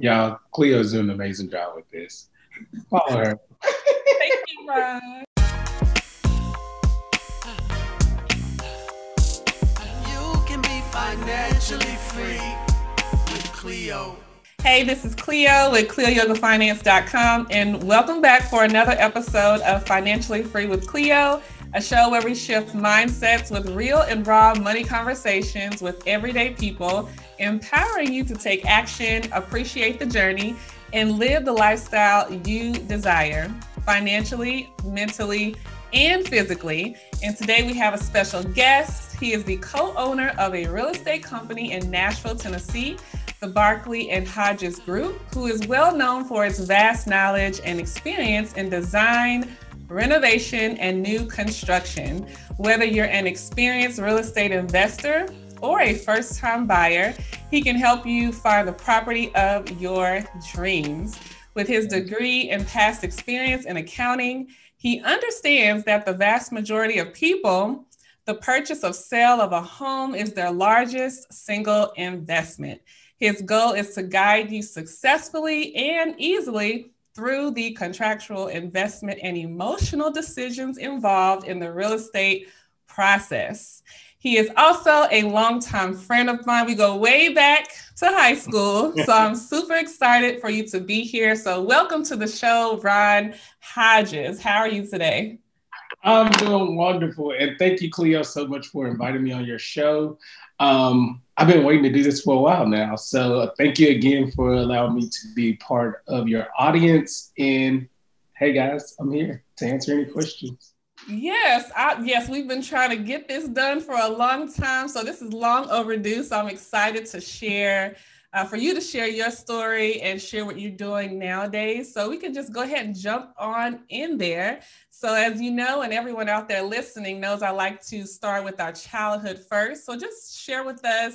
Y'all, Cleo's doing an amazing job with this. Follow her. Thank you, Ron. Financially free with Cleo. Hey, this is Cleo with CleoYogaFinance.com, and welcome back for another episode of Financially Free with Cleo, a show where we shift mindsets with real and raw money conversations with everyday people, empowering you to take action, appreciate the journey, and live the lifestyle you desire financially, mentally, and physically. And today we have a special guest. He is the co owner of a real estate company in Nashville, Tennessee the Barclay and Hodges Group, who is well known for its vast knowledge and experience in design, renovation, and new construction. Whether you're an experienced real estate investor or a first time buyer, he can help you find the property of your dreams. With his degree and past experience in accounting, he understands that the vast majority of people, the purchase of sale of a home is their largest single investment. His goal is to guide you successfully and easily through the contractual investment and emotional decisions involved in the real estate process. He is also a longtime friend of mine. We go way back to high school. So I'm super excited for you to be here. So, welcome to the show, Ron Hodges. How are you today? I'm doing wonderful. And thank you, Cleo, so much for inviting me on your show. Um, I've been waiting to do this for a while now. So uh, thank you again for allowing me to be part of your audience. And hey, guys, I'm here to answer any questions. Yes, I, yes, we've been trying to get this done for a long time. So this is long overdue. So I'm excited to share, uh, for you to share your story and share what you're doing nowadays. So we can just go ahead and jump on in there. So, as you know, and everyone out there listening knows, I like to start with our childhood first. So, just share with us,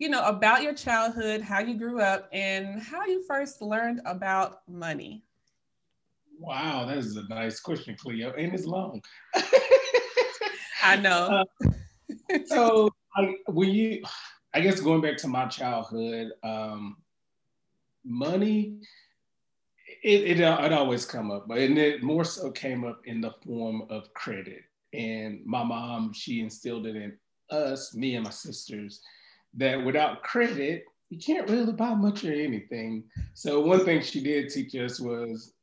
you know, about your childhood, how you grew up, and how you first learned about money. Wow, that is a nice question, Cleo, and it's long. I know. Uh, so, I, when you, I guess going back to my childhood, um, money it, it, uh, it always come up, but it more so came up in the form of credit. And my mom, she instilled it in us, me and my sisters, that without credit, you can't really buy much or anything. So one thing she did teach us was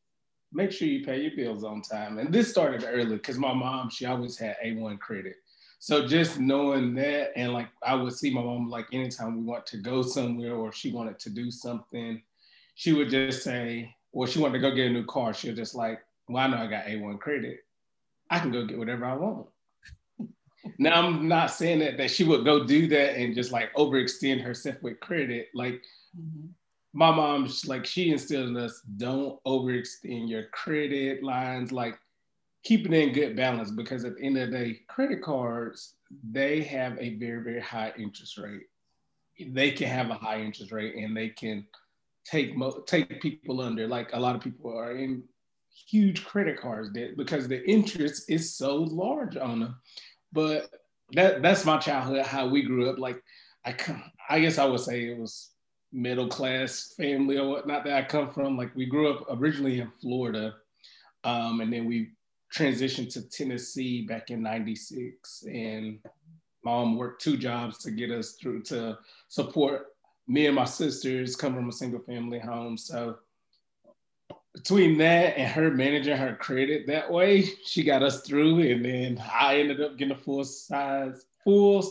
make sure you pay your bills on time. And this started early because my mom, she always had A1 credit. So just knowing that, and like I would see my mom like anytime we want to go somewhere or she wanted to do something, she would just say, or she wanted to go get a new car, she was just like, well, I know I got A1 credit. I can go get whatever I want. now I'm not saying that that she would go do that and just like overextend herself with credit. Like mm-hmm. my mom, like she instilled in us, don't overextend your credit lines. Like keep it in good balance because at the end of the day, credit cards they have a very very high interest rate. They can have a high interest rate and they can take take people under. Like a lot of people are in huge credit cards debt because the interest is so large on them. But that that's my childhood, how we grew up. Like I I guess I would say it was middle class family or whatnot that I come from. Like we grew up originally in Florida, um, and then we transitioned to Tennessee back in '96, and mom worked two jobs to get us through to support me and my sisters come from a single family home. So between that and her managing her credit that way, she got us through. And then I ended up getting a full size, full,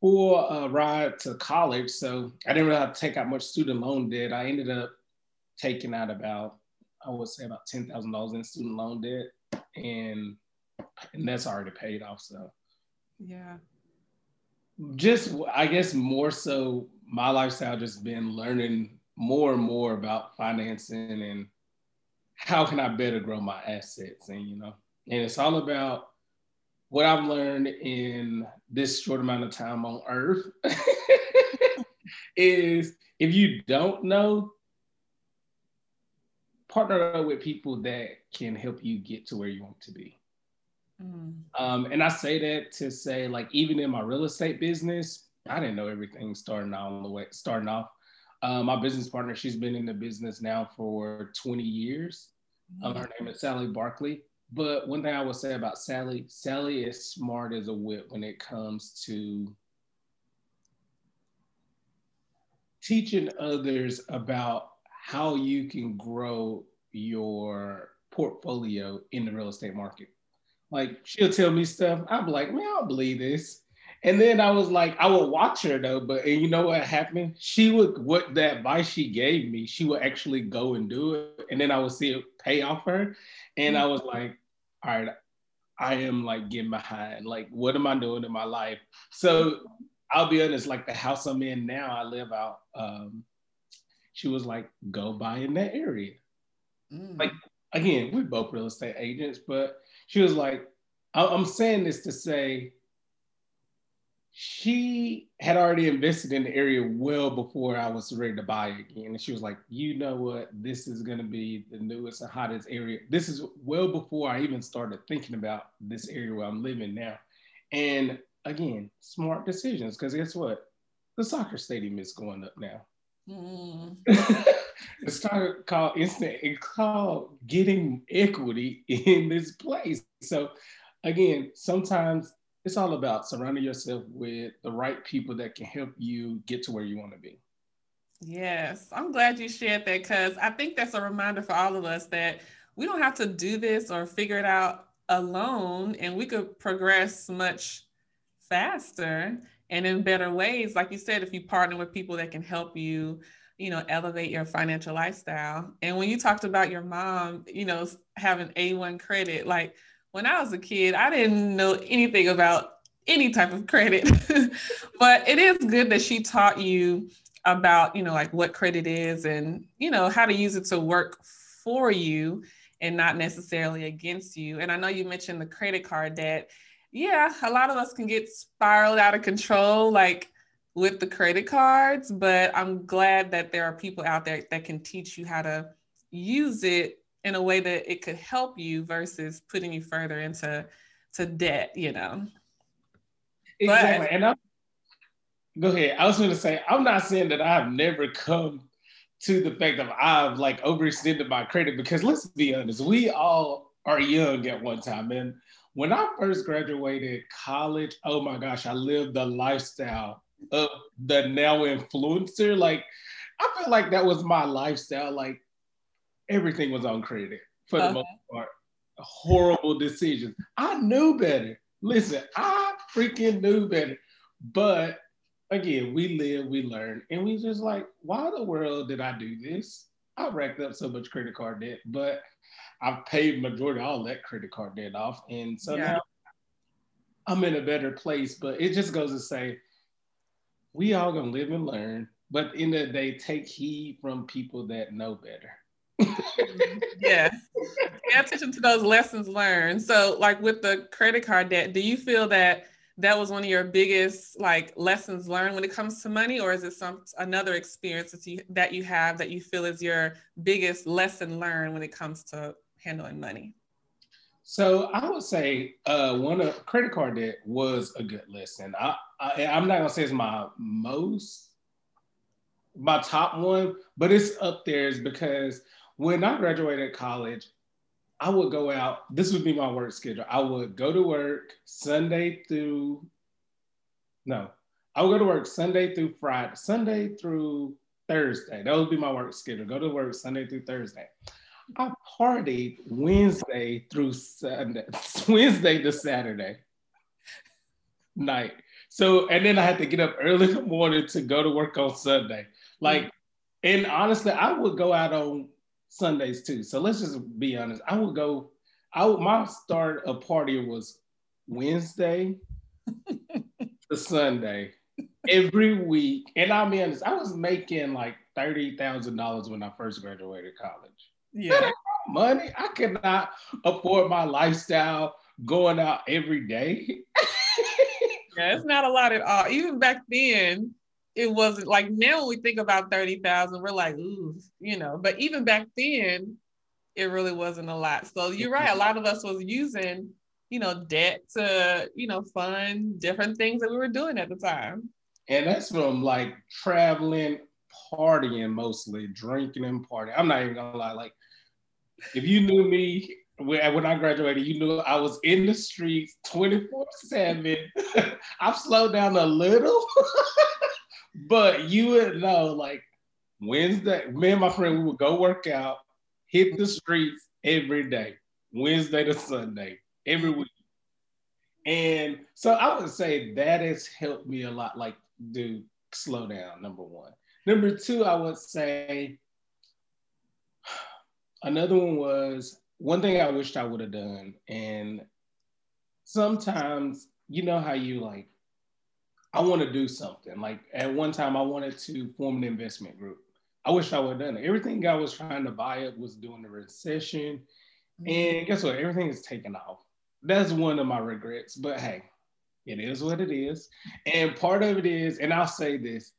full uh, ride to college. So I didn't really have to take out much student loan debt. I ended up taking out about, I would say about ten thousand dollars in student loan debt, and and that's already paid off. So yeah, just I guess more so my lifestyle just been learning more and more about financing and how can I better grow my assets and you know and it's all about what I've learned in this short amount of time on earth is if you don't know partner up with people that can help you get to where you want to be mm. um, and I say that to say like even in my real estate business I didn't know everything starting on the way starting off. Uh, my business partner, she's been in the business now for 20 years. Um, her name is Sally Barkley. But one thing I will say about Sally, Sally is smart as a whip when it comes to teaching others about how you can grow your portfolio in the real estate market. Like she'll tell me stuff, I'm like, man, I don't believe this. And then I was like, I would watch her though, but and you know what happened? She would what the advice she gave me, she would actually go and do it, and then I would see it pay off her, and I was like, all right, I am like getting behind. Like, what am I doing in my life? So I'll be honest, like the house I'm in now, I live out. Um, she was like, go buy in that area. Mm. Like again, we're both real estate agents, but she was like, I'm saying this to say she had already invested in the area well before I was ready to buy again. And she was like, you know what? This is going to be the newest and hottest area. This is well before I even started thinking about this area where I'm living now. And again, smart decisions. Because guess what? The soccer stadium is going up now. Mm. it started called instant, it called getting equity in this place. So again, sometimes it's all about surrounding yourself with the right people that can help you get to where you want to be. Yes, I'm glad you shared that because I think that's a reminder for all of us that we don't have to do this or figure it out alone, and we could progress much faster and in better ways. Like you said, if you partner with people that can help you, you know, elevate your financial lifestyle. And when you talked about your mom, you know, having A1 credit, like when I was a kid, I didn't know anything about any type of credit. but it is good that she taught you about, you know, like what credit is and, you know, how to use it to work for you and not necessarily against you. And I know you mentioned the credit card debt. Yeah, a lot of us can get spiraled out of control, like with the credit cards, but I'm glad that there are people out there that can teach you how to use it in a way that it could help you versus putting you further into to debt, you know. Exactly. But, and I'm go ahead. I was gonna say, I'm not saying that I've never come to the fact of I've like overextended my credit because let's be honest, we all are young at one time. And when I first graduated college, oh my gosh, I lived the lifestyle of the now influencer. Like I feel like that was my lifestyle. Like everything was on credit for the uh-huh. most part. Horrible decisions. I knew better. Listen, I freaking knew better. But again, we live, we learn, and we just like, why the world did I do this? I racked up so much credit card debt, but I've paid majority all that credit card debt off. And so yeah. now I'm in a better place. But it just goes to say, we all gonna live and learn. But in the, day, take heed from people that know better yes. Pay attention to those lessons learned. So, like with the credit card debt, do you feel that that was one of your biggest like lessons learned when it comes to money, or is it some another experience that you that you have that you feel is your biggest lesson learned when it comes to handling money? So I would say uh, one of credit card debt was a good lesson. I, I I'm not gonna say it's my most my top one, but it's up there is because when I graduated college, I would go out. This would be my work schedule. I would go to work Sunday through, no, I would go to work Sunday through Friday, Sunday through Thursday. That would be my work schedule. Go to work Sunday through Thursday. I partied Wednesday through Sunday, Wednesday to Saturday night. So, and then I had to get up early in the morning to go to work on Sunday. Like, mm. and honestly, I would go out on Sundays too. So let's just be honest. I would go. I would, my start a party was Wednesday to Sunday every week, and I mean, honest, I was making like thirty thousand dollars when I first graduated college. Yeah, money. I could not afford my lifestyle going out every day. yeah, it's not a lot at all. Even back then, it wasn't like now when we think about 30,000, we're like, ooh, you know, but even back then, it really wasn't a lot. So you're right. A lot of us was using, you know, debt to, you know, fund different things that we were doing at the time. And that's from like traveling, partying mostly, drinking and partying. I'm not even gonna lie. Like, if you knew me when I graduated, you knew I was in the streets 24 7. I've slowed down a little, but you would know like Wednesday, me and my friend, we would go work out, hit the streets every day, Wednesday to Sunday, every week. And so I would say that has helped me a lot. Like, dude, slow down, number one. Number two, I would say another one was one thing I wished I would have done. And sometimes, you know how you like, I want to do something. Like at one time, I wanted to form an investment group. I wish I would have done it. Everything I was trying to buy up was during the recession. Mm-hmm. And guess what? Everything is taken off. That's one of my regrets. But hey, it is what it is. And part of it is, and I'll say this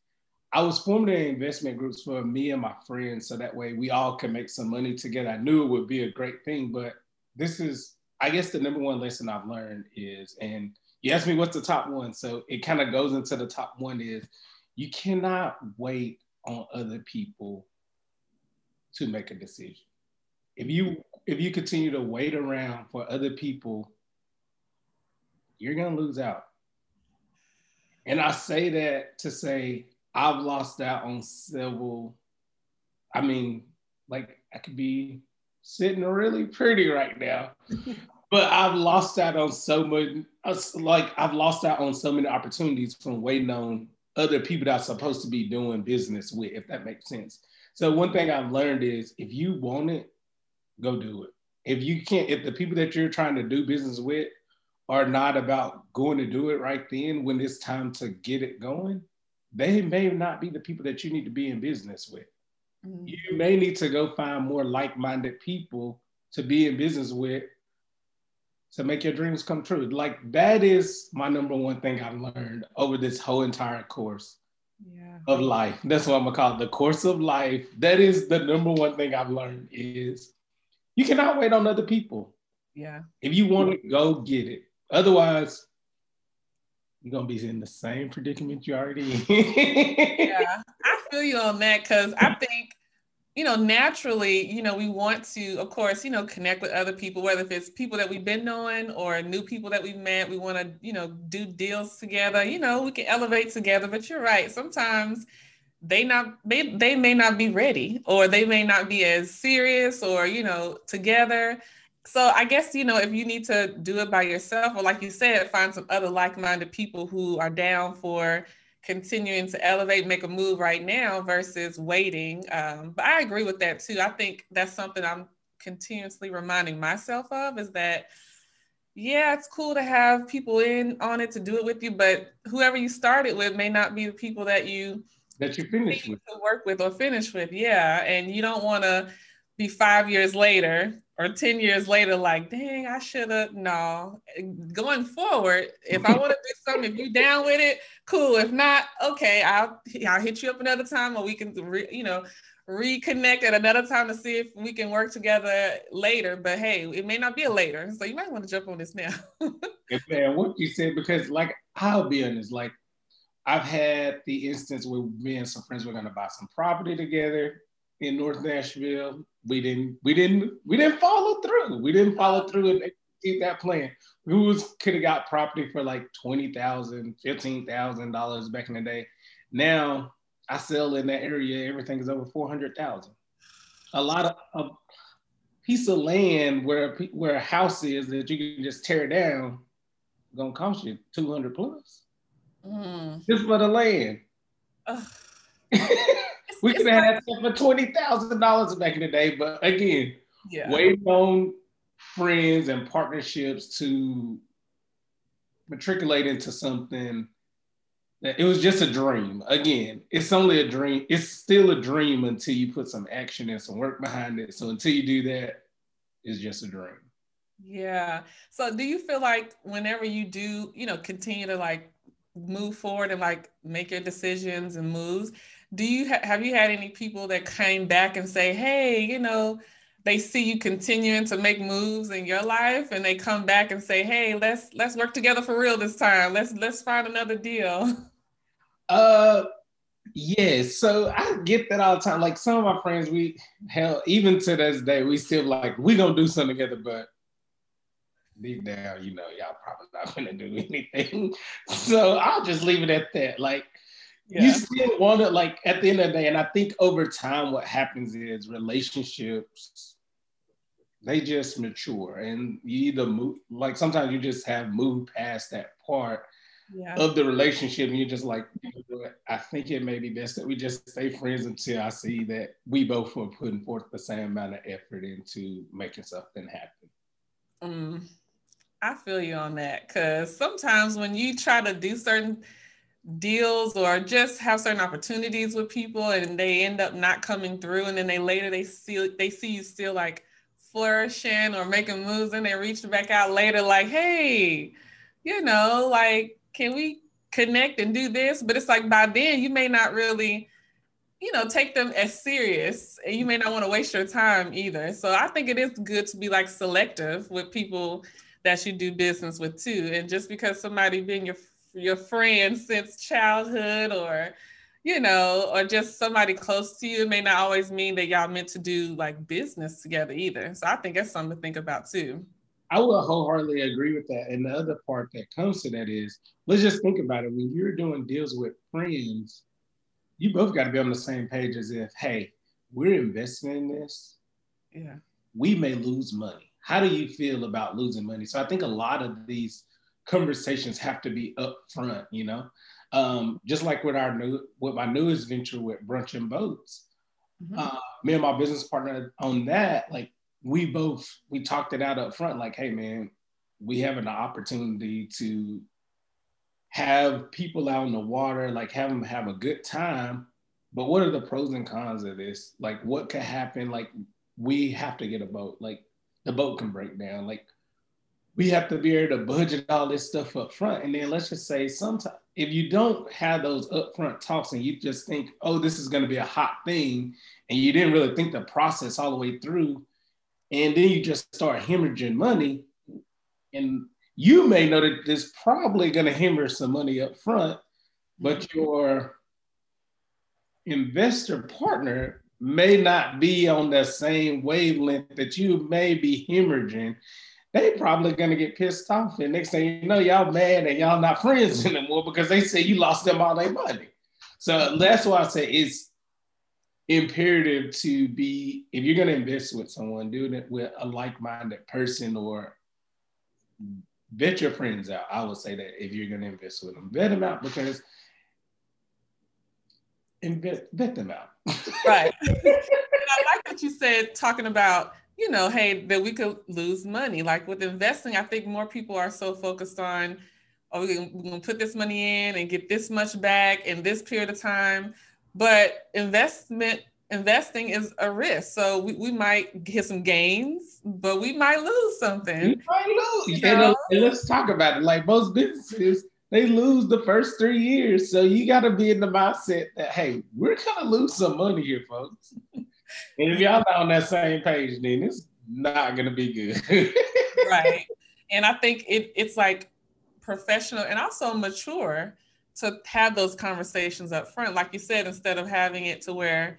I was forming investment groups for me and my friends so that way we all could make some money together. I knew it would be a great thing, but this is, I guess, the number one lesson I've learned is, and you asked me what's the top one. So it kind of goes into the top one is you cannot wait on other people to make a decision. If you if you continue to wait around for other people, you're gonna lose out. And I say that to say I've lost out on several. I mean, like I could be sitting really pretty right now, but I've lost out on so much. Like I've lost out on so many opportunities from waiting on other people that I'm supposed to be doing business with, if that makes sense. So one thing I've learned is if you want it, go do it. If you can't, if the people that you're trying to do business with are not about going to do it right then when it's time to get it going, they may not be the people that you need to be in business with. Mm-hmm. You may need to go find more like minded people to be in business with to make your dreams come true. Like that is my number one thing I've learned over this whole entire course yeah. of life. That's what I'm gonna call it, the course of life. That is the number one thing I've learned is you cannot wait on other people. Yeah. If you want to go get it. Otherwise, you're gonna be in the same predicament you already in. yeah, I feel you on that because I think, you know, naturally, you know, we want to, of course, you know, connect with other people, whether if it's people that we've been knowing or new people that we've met. We want to, you know, do deals together. You know, we can elevate together. But you're right. Sometimes they not they they may not be ready or they may not be as serious or you know together so I guess you know if you need to do it by yourself, or like you said, find some other like-minded people who are down for continuing to elevate, make a move right now versus waiting. Um, but I agree with that too. I think that's something I'm continuously reminding myself of is that yeah, it's cool to have people in on it to do it with you, but whoever you started with may not be the people that you that you finish with to work with or finish with. Yeah, and you don't want to be five years later or 10 years later, like, dang, I should have. No, going forward, if I want to do something, if you down with it, cool. If not, okay, I'll I'll hit you up another time, or we can, re, you know, reconnect at another time to see if we can work together later. But hey, it may not be a later, so you might want to jump on this now. man, what you said because, like, I'll be honest, like. I've had the instance where me and some friends were gonna buy some property together in North Nashville we didn't we didn't we didn't follow through. We didn't follow through and execute that plan. Was could have got property for like twenty thousand, fifteen thousand dollars back in the day. Now I sell in that area, everything is over four hundred thousand. A lot of a piece of land where where a house is that you can just tear down, gonna cost you two hundred plus. Mm. Just for the land. we could have had stuff for twenty thousand dollars back in the day, but again, yeah. waiting on friends and partnerships to matriculate into something that it was just a dream. Again, it's only a dream. It's still a dream until you put some action and some work behind it. So until you do that, it's just a dream. Yeah. So do you feel like whenever you do, you know, continue to like move forward and like make your decisions and moves, do you ha- have you had any people that came back and say hey you know they see you continuing to make moves in your life and they come back and say hey let's let's work together for real this time let's let's find another deal uh Yes, so I get that all the time. Like some of my friends, we hell, even to this day, we still like we gonna do something together, but deep down, you know, y'all probably not gonna do anything. So I'll just leave it at that. Like yeah. you still want to like at the end of the day, and I think over time, what happens is relationships they just mature, and you either move like sometimes you just have moved past that part yeah. of the relationship, and you're just like, I think it may be best that we just stay friends until I see that we both are putting forth the same amount of effort into making something happen. Mm, I feel you on that because sometimes when you try to do certain deals or just have certain opportunities with people and they end up not coming through and then they later they see they see you still like flourishing or making moves and they reach back out later like hey you know like can we connect and do this? But it's like by then you may not really, you know, take them as serious and you may not want to waste your time either. So I think it is good to be like selective with people that you do business with too. And just because somebody being your your friend since childhood or you know, or just somebody close to you may not always mean that y'all meant to do like business together either. So I think that's something to think about too. I will wholeheartedly agree with that. And the other part that comes to that is let's just think about it. When you're doing deals with friends, you both got to be on the same page as if, hey, we're investing in this. Yeah. We may lose money. How do you feel about losing money? So I think a lot of these conversations have to be upfront, you know? Um, just like with our new with my newest venture with brunch and boats. Mm-hmm. Uh, me and my business partner on that, like we both we talked it out up front, like, hey man, we have an opportunity to have people out in the water, like have them have a good time. But what are the pros and cons of this? Like, what could happen? Like, we have to get a boat. Like, the boat can break down. Like, we have to be able to budget all this stuff up front. And then let's just say sometimes if you don't have those upfront talks and you just think, oh, this is going to be a hot thing, and you didn't really think the process all the way through, and then you just start hemorrhaging money, and you may know that there's probably going to hemorrhage some money up front, but mm-hmm. your investor partner may not be on the same wavelength that you may be hemorrhaging. They probably gonna get pissed off, and next thing you know, y'all mad and y'all not friends anymore because they say you lost them all their money. So that's why I say it's imperative to be if you're to invest with someone, do it with a like-minded person or vet your friends out. I would say that if you're to invest with them, vet them out because invest, vet them out. right. I like what you said talking about you know, hey, that we could lose money. Like with investing, I think more people are so focused on, oh, we're gonna put this money in and get this much back in this period of time but investment investing is a risk. So we, we might get some gains, but we might lose something. You might lose. You know? and, let's talk about it. Like most businesses, they lose the first three years. So you got to be in the mindset that, hey, we're going to lose some money here, folks. and if y'all not on that same page, then it's not to be good. right. And I think it, it's like professional and also mature to have those conversations up front. Like you said, instead of having it to where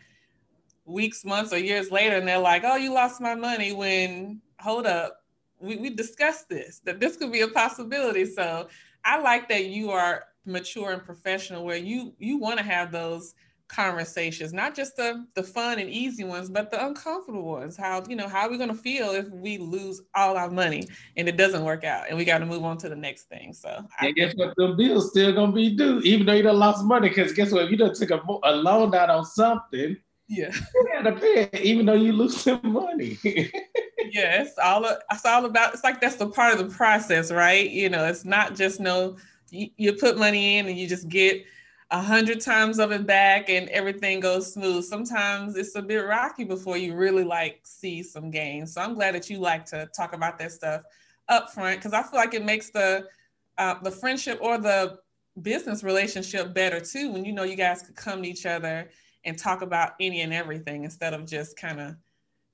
weeks, months, or years later, and they're like, oh, you lost my money when, hold up, we, we discussed this, that this could be a possibility. So I like that you are mature and professional where you you want to have those conversations, not just the the fun and easy ones, but the uncomfortable ones. How you know how are we going to feel if we lose all our money and it doesn't work out, and we got to move on to the next thing. So I guess what the bill's still going to be due, even though you don't lost money. Because guess what, if you don't take a, a loan out on something, yeah, you got to pay it, even though you lose some money. yes, all it's all about. It's like that's the part of the process, right? You know, it's not just no. You, you put money in and you just get a hundred times of it back and everything goes smooth. Sometimes it's a bit rocky before you really like see some gains. So I'm glad that you like to talk about that stuff up front because I feel like it makes the uh, the friendship or the business relationship better too when you know you guys could come to each other and talk about any and everything instead of just kind of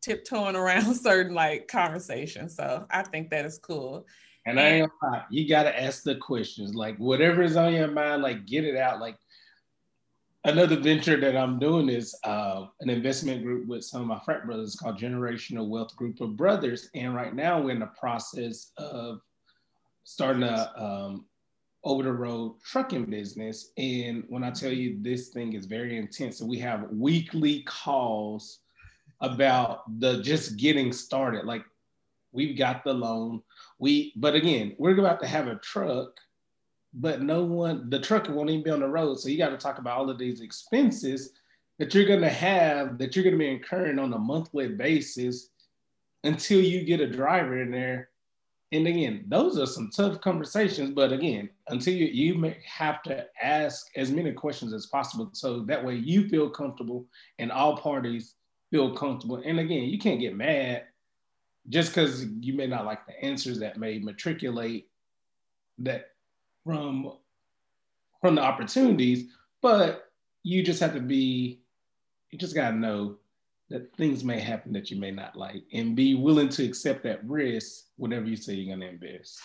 tiptoeing around certain like conversations. So I think that is cool. And I ain't lie, you gotta ask the questions. Like whatever is on your mind, like get it out. Like another venture that I'm doing is uh, an investment group with some of my frat brothers called Generational Wealth Group of Brothers. And right now we're in the process of starting a um, over the road trucking business. And when I tell you this thing is very intense, we have weekly calls about the just getting started. Like we've got the loan. We, but again, we're about to have a truck but no one, the trucker won't even be on the road. So you got to talk about all of these expenses that you're going to have that you're going to be incurring on a monthly basis until you get a driver in there. And again, those are some tough conversations. But again, until you, you have to ask as many questions as possible. So that way you feel comfortable and all parties feel comfortable. And again, you can't get mad just because you may not like the answers that may matriculate that from from the opportunities, but you just have to be, you just gotta know that things may happen that you may not like and be willing to accept that risk whenever you say you're gonna invest.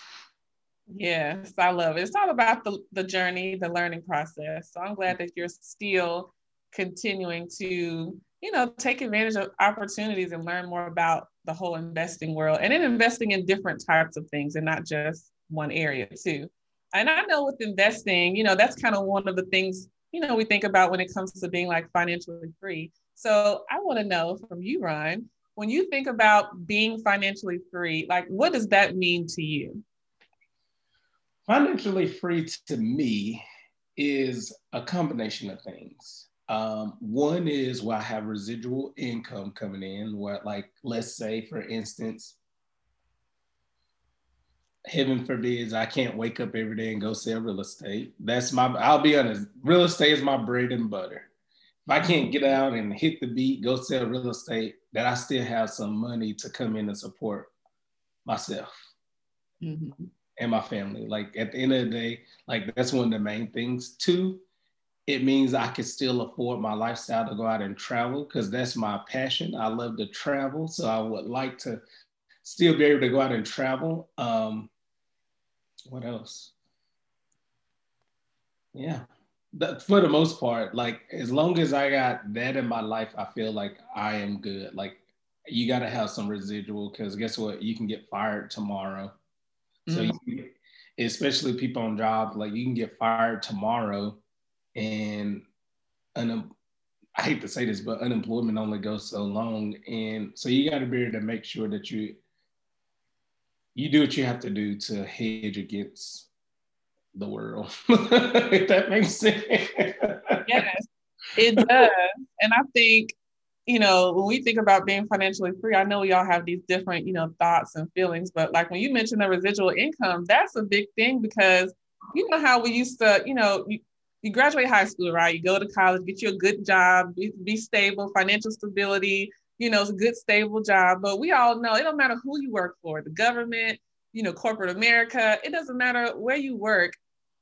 Yes, I love it. It's all about the, the journey, the learning process. So I'm glad that you're still continuing to, you know, take advantage of opportunities and learn more about the whole investing world and then investing in different types of things and not just one area too and I know with investing, you know, that's kind of one of the things, you know, we think about when it comes to being like financially free. So I want to know from you, Ryan, when you think about being financially free, like what does that mean to you? Financially free to me is a combination of things. Um, one is where I have residual income coming in, where, like, let's say, for instance, heaven forbids I can't wake up every day and go sell real estate. That's my I'll be honest, real estate is my bread and butter. If I can't get out and hit the beat, go sell real estate, that I still have some money to come in and support myself mm-hmm. and my family. Like at the end of the day, like that's one of the main things. Two, it means I can still afford my lifestyle to go out and travel because that's my passion. I love to travel. So I would like to still be able to go out and travel. Um, what else? Yeah, but for the most part, like as long as I got that in my life, I feel like I am good. Like you got to have some residual because guess what? You can get fired tomorrow. Mm-hmm. So you, especially people on jobs, like you can get fired tomorrow, and un- I hate to say this, but unemployment only goes so long, and so you got to be able to make sure that you you do what you have to do to hedge against the world. if that makes sense. yes, it does. And I think, you know, when we think about being financially free, I know we all have these different, you know, thoughts and feelings. But like when you mentioned the residual income, that's a big thing because you know how we used to, you know, you, you graduate high school, right? You go to college, get you a good job, be, be stable, financial stability, you know, it's a good, stable job. But we all know it don't matter who you work for, the government, you know, corporate America, it doesn't matter where you work,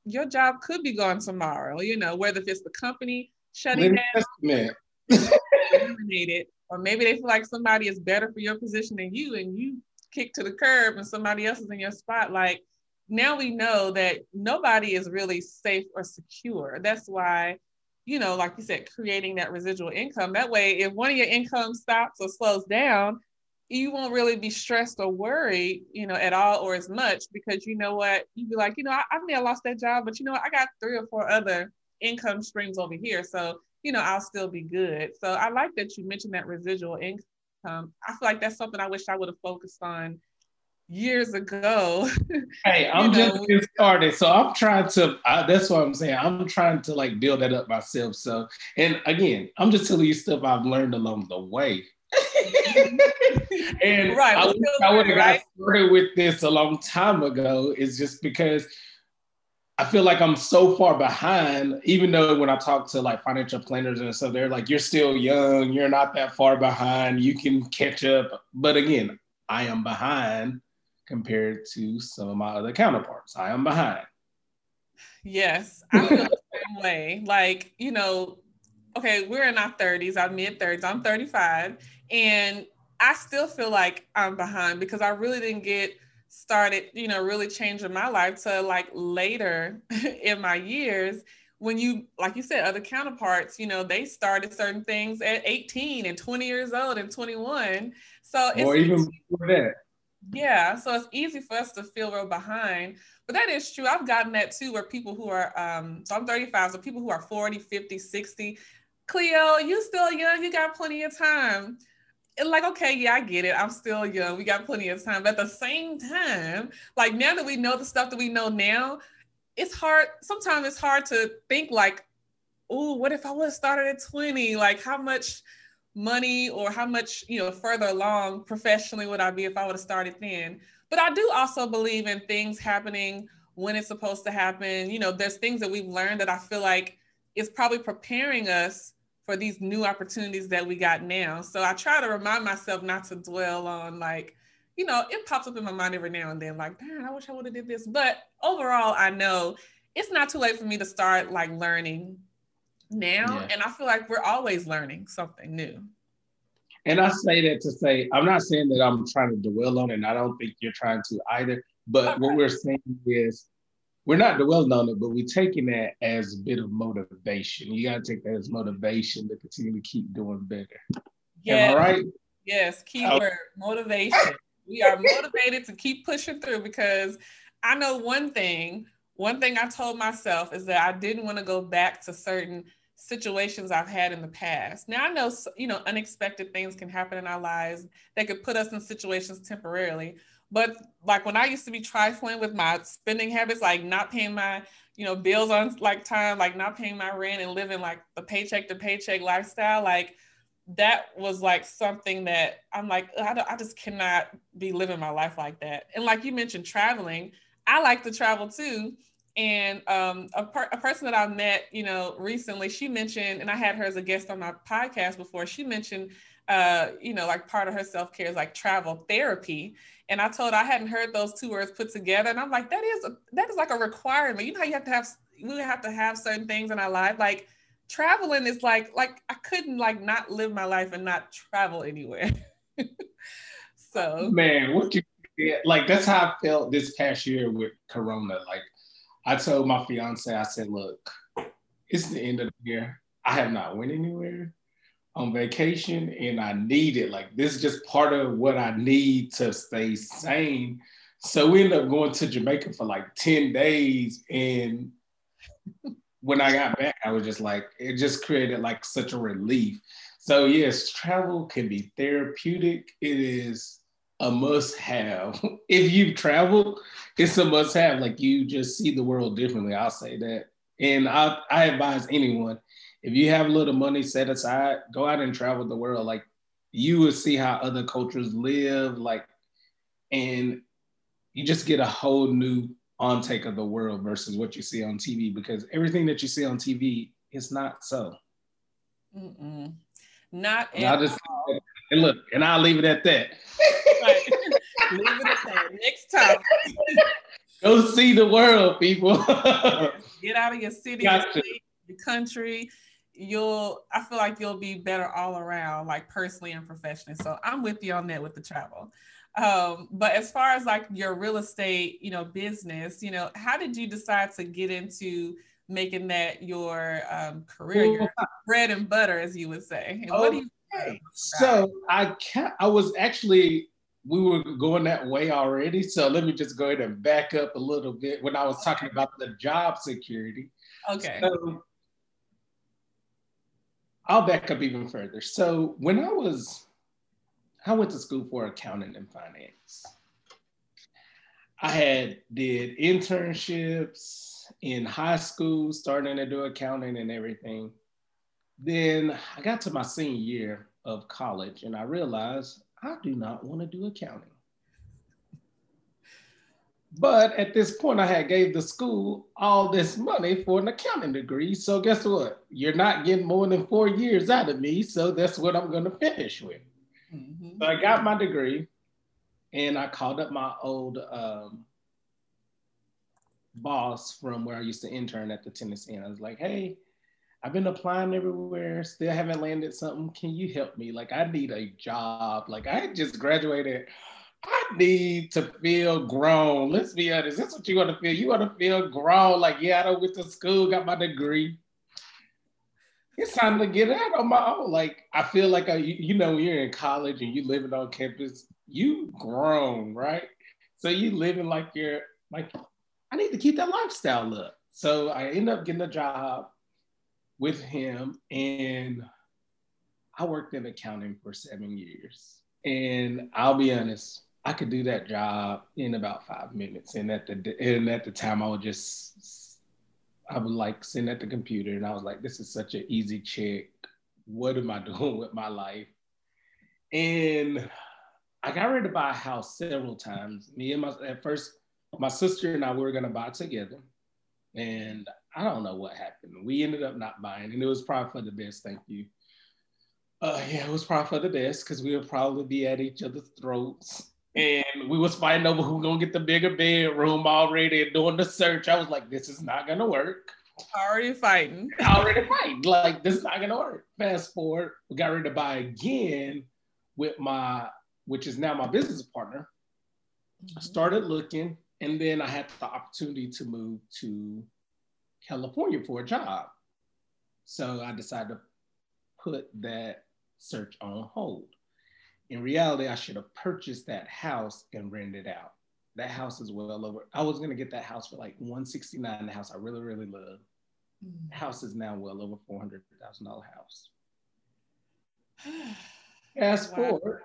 your job could be gone tomorrow, you know, whether if it's the company shutting down, eliminated, or maybe they feel like somebody is better for your position than you and you kick to the curb and somebody else is in your spot. Like now we know that nobody is really safe or secure. That's why you know, like you said, creating that residual income. That way, if one of your income stops or slows down, you won't really be stressed or worried, you know, at all or as much because you know what, you'd be like, you know, I, I may have lost that job, but you know, what? I got three or four other income streams over here. So, you know, I'll still be good. So I like that you mentioned that residual income. I feel like that's something I wish I would have focused on years ago. hey, I'm know, just getting started, so I'm trying to. I, that's what I'm saying. I'm trying to like build that up myself. So, and again, I'm just telling you stuff I've learned along the way. and right, I, I would have right? got started with this a long time ago. Is just because I feel like I'm so far behind, even though when I talk to like financial planners and stuff, they're like, you're still young, you're not that far behind, you can catch up. But again, I am behind compared to some of my other counterparts. I am behind. Yes, I feel the same way. Like, you know, okay, we're in our 30s, our mid 30s. I'm 35, and I still feel like I'm behind because I really didn't get started, you know, really changing my life to like later in my years when you, like you said, other counterparts, you know, they started certain things at 18 and 20 years old and 21. So it's or even before that. Yeah, so it's easy for us to feel real behind. But that is true. I've gotten that too, where people who are, um, so I'm 35, so people who are 40, 50, 60, Cleo, you still young, you got plenty of time. And like, okay, yeah, I get it. I'm still young. We got plenty of time. But at the same time, like now that we know the stuff that we know now, it's hard. Sometimes it's hard to think like, oh, what if I would have started at 20? Like how much money or how much, you know, further along professionally would I be if I would have started then? But I do also believe in things happening when it's supposed to happen. You know, there's things that we've learned that I feel like is probably preparing us for these new opportunities that we got now. So I try to remind myself not to dwell on like, you know, it pops up in my mind every now and then, like, damn, I wish I would have did this. But overall, I know it's not too late for me to start like learning now. Yeah. And I feel like we're always learning something new. And I say that to say, I'm not saying that I'm trying to dwell on it, and I don't think you're trying to either. But okay. what we're saying is we're not dwelling on it, but we're taking that as a bit of motivation. You got to take that as motivation to continue to keep doing better. Yeah. Am I right? Yes, keyword oh. motivation. We are motivated to keep pushing through because I know one thing. One thing I told myself is that I didn't want to go back to certain situations I've had in the past. Now I know you know unexpected things can happen in our lives that could put us in situations temporarily, but like when I used to be trifling with my spending habits, like not paying my, you know, bills on like time, like not paying my rent and living like the paycheck to paycheck lifestyle, like that was like something that I'm like, I, I just cannot be living my life like that. And like you mentioned, traveling, I like to travel too. And um, a, per- a person that I met, you know, recently, she mentioned, and I had her as a guest on my podcast before. She mentioned, uh, you know, like part of her self care is like travel therapy. And I told her I hadn't heard those two words put together, and I'm like, that is a, that is like a requirement. You know how you have to have we have to have certain things in our life, like traveling is like like I couldn't like not live my life and not travel anywhere. so man, what you like that's how I felt this past year with Corona. Like I told my fiance, I said, look, it's the end of the year. I have not went anywhere on vacation and I need it. Like this is just part of what I need to stay sane. So we ended up going to Jamaica for like 10 days. And when I got back, I was just like, it just created like such a relief. So yes, travel can be therapeutic. It is a must have. if you've traveled, it's a must have. Like you just see the world differently. I'll say that. And I, I advise anyone, if you have a little money set aside, go out and travel the world. Like you will see how other cultures live, like, and you just get a whole new on take of the world versus what you see on TV because everything that you see on TV is not so. Mm-mm. Not at just. And look, and I'll leave it at that. right. leave it at that. Next time. Go see the world, people. Get out of your city, gotcha. your country. You'll, I feel like you'll be better all around, like personally and professionally. So I'm with you on that with the travel. Um, but as far as like your real estate, you know, business, you know, how did you decide to get into making that your um, career, your bread and butter, as you would say? And what do you say? so I can I was actually we were going that way already. So let me just go ahead and back up a little bit when I was talking about the job security. Okay. So I'll back up even further. So when I was I went to school for accounting and finance. I had did internships in high school, starting to do accounting and everything. Then I got to my senior year of college and I realized I do not want to do accounting. But at this point, I had gave the school all this money for an accounting degree. So guess what? You're not getting more than four years out of me. So that's what I'm going to finish with. Mm-hmm. So I got my degree, and I called up my old um, boss from where I used to intern at the Tennessee. And I was like, "Hey, I've been applying everywhere, still haven't landed something. Can you help me? Like, I need a job. Like, I just graduated I need to feel grown. Let's be honest. That's what you want to feel. You want to feel grown. Like, yeah, I went to school, got my degree. It's time to get out on my own. Like, I feel like, I, you know, you're in college and you living on campus, you grown, right? So you living like you're like, I need to keep that lifestyle up. So I end up getting a job with him and I worked in accounting for seven years. And I'll be honest, I could do that job in about five minutes. And at the and at the time, I would just I would like sitting at the computer, and I was like, "This is such an easy check. What am I doing with my life?" And I got ready to buy a house several times. Me and my at first, my sister and I we were gonna buy together, and I don't know what happened. We ended up not buying, and it was probably for the best. Thank you. Uh, yeah, it was probably for the best because we would probably be at each other's throats. And we was fighting over who gonna get the bigger bedroom already and doing the search. I was like, this is not gonna work. Already fighting. already fighting. Like this is not gonna work. Fast forward, we got ready to buy again with my, which is now my business partner. Mm-hmm. I started looking, and then I had the opportunity to move to California for a job. So I decided to put that search on hold. In reality, I should have purchased that house and rented it out. That house is well over. I was gonna get that house for like 169. The house I really, really love. Mm. house is now well over four hundred thousand dollar house. Fast wow. forward,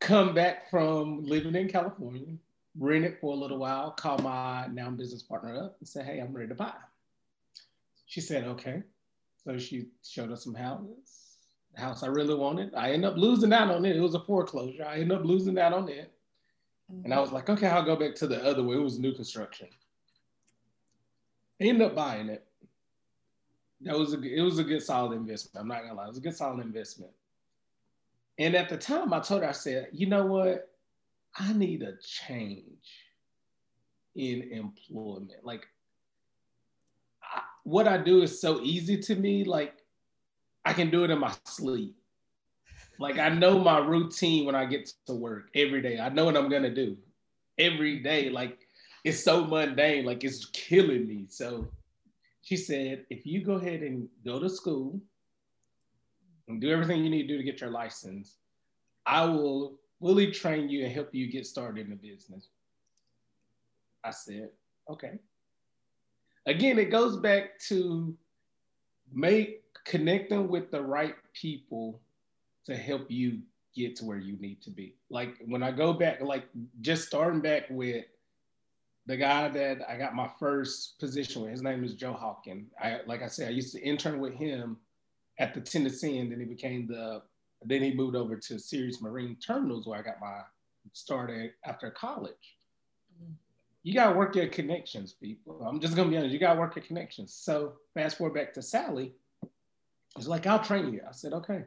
come back from living in California, rent it for a little while, call my now business partner up and say, "Hey, I'm ready to buy." She said, "Okay." So she showed us some houses the house I really wanted. I ended up losing out on it. It was a foreclosure. I ended up losing out on it. Mm-hmm. And I was like, okay, I'll go back to the other way. It was new construction. I ended up buying it. That was a it was a good solid investment. I'm not gonna lie, it was a good solid investment. And at the time, I told her, I said, you know what? I need a change in employment. Like, what I do is so easy to me. Like, I can do it in my sleep. Like I know my routine when I get to work every day. I know what I'm gonna do every day. Like it's so mundane, like it's killing me. So she said, if you go ahead and go to school and do everything you need to do to get your license, I will fully train you and help you get started in the business. I said, okay. Again, it goes back to make connecting with the right people to help you get to where you need to be. Like when I go back, like just starting back with the guy that I got my first position with, his name is Joe Hawkin. I like I said, I used to intern with him at the Tennessee, and then he became the then he moved over to Ceres Marine Terminals where I got my started after college. You gotta work your connections, people. I'm just gonna be honest, you gotta work your connections. So fast forward back to Sally It's like, I'll train you. I said, okay.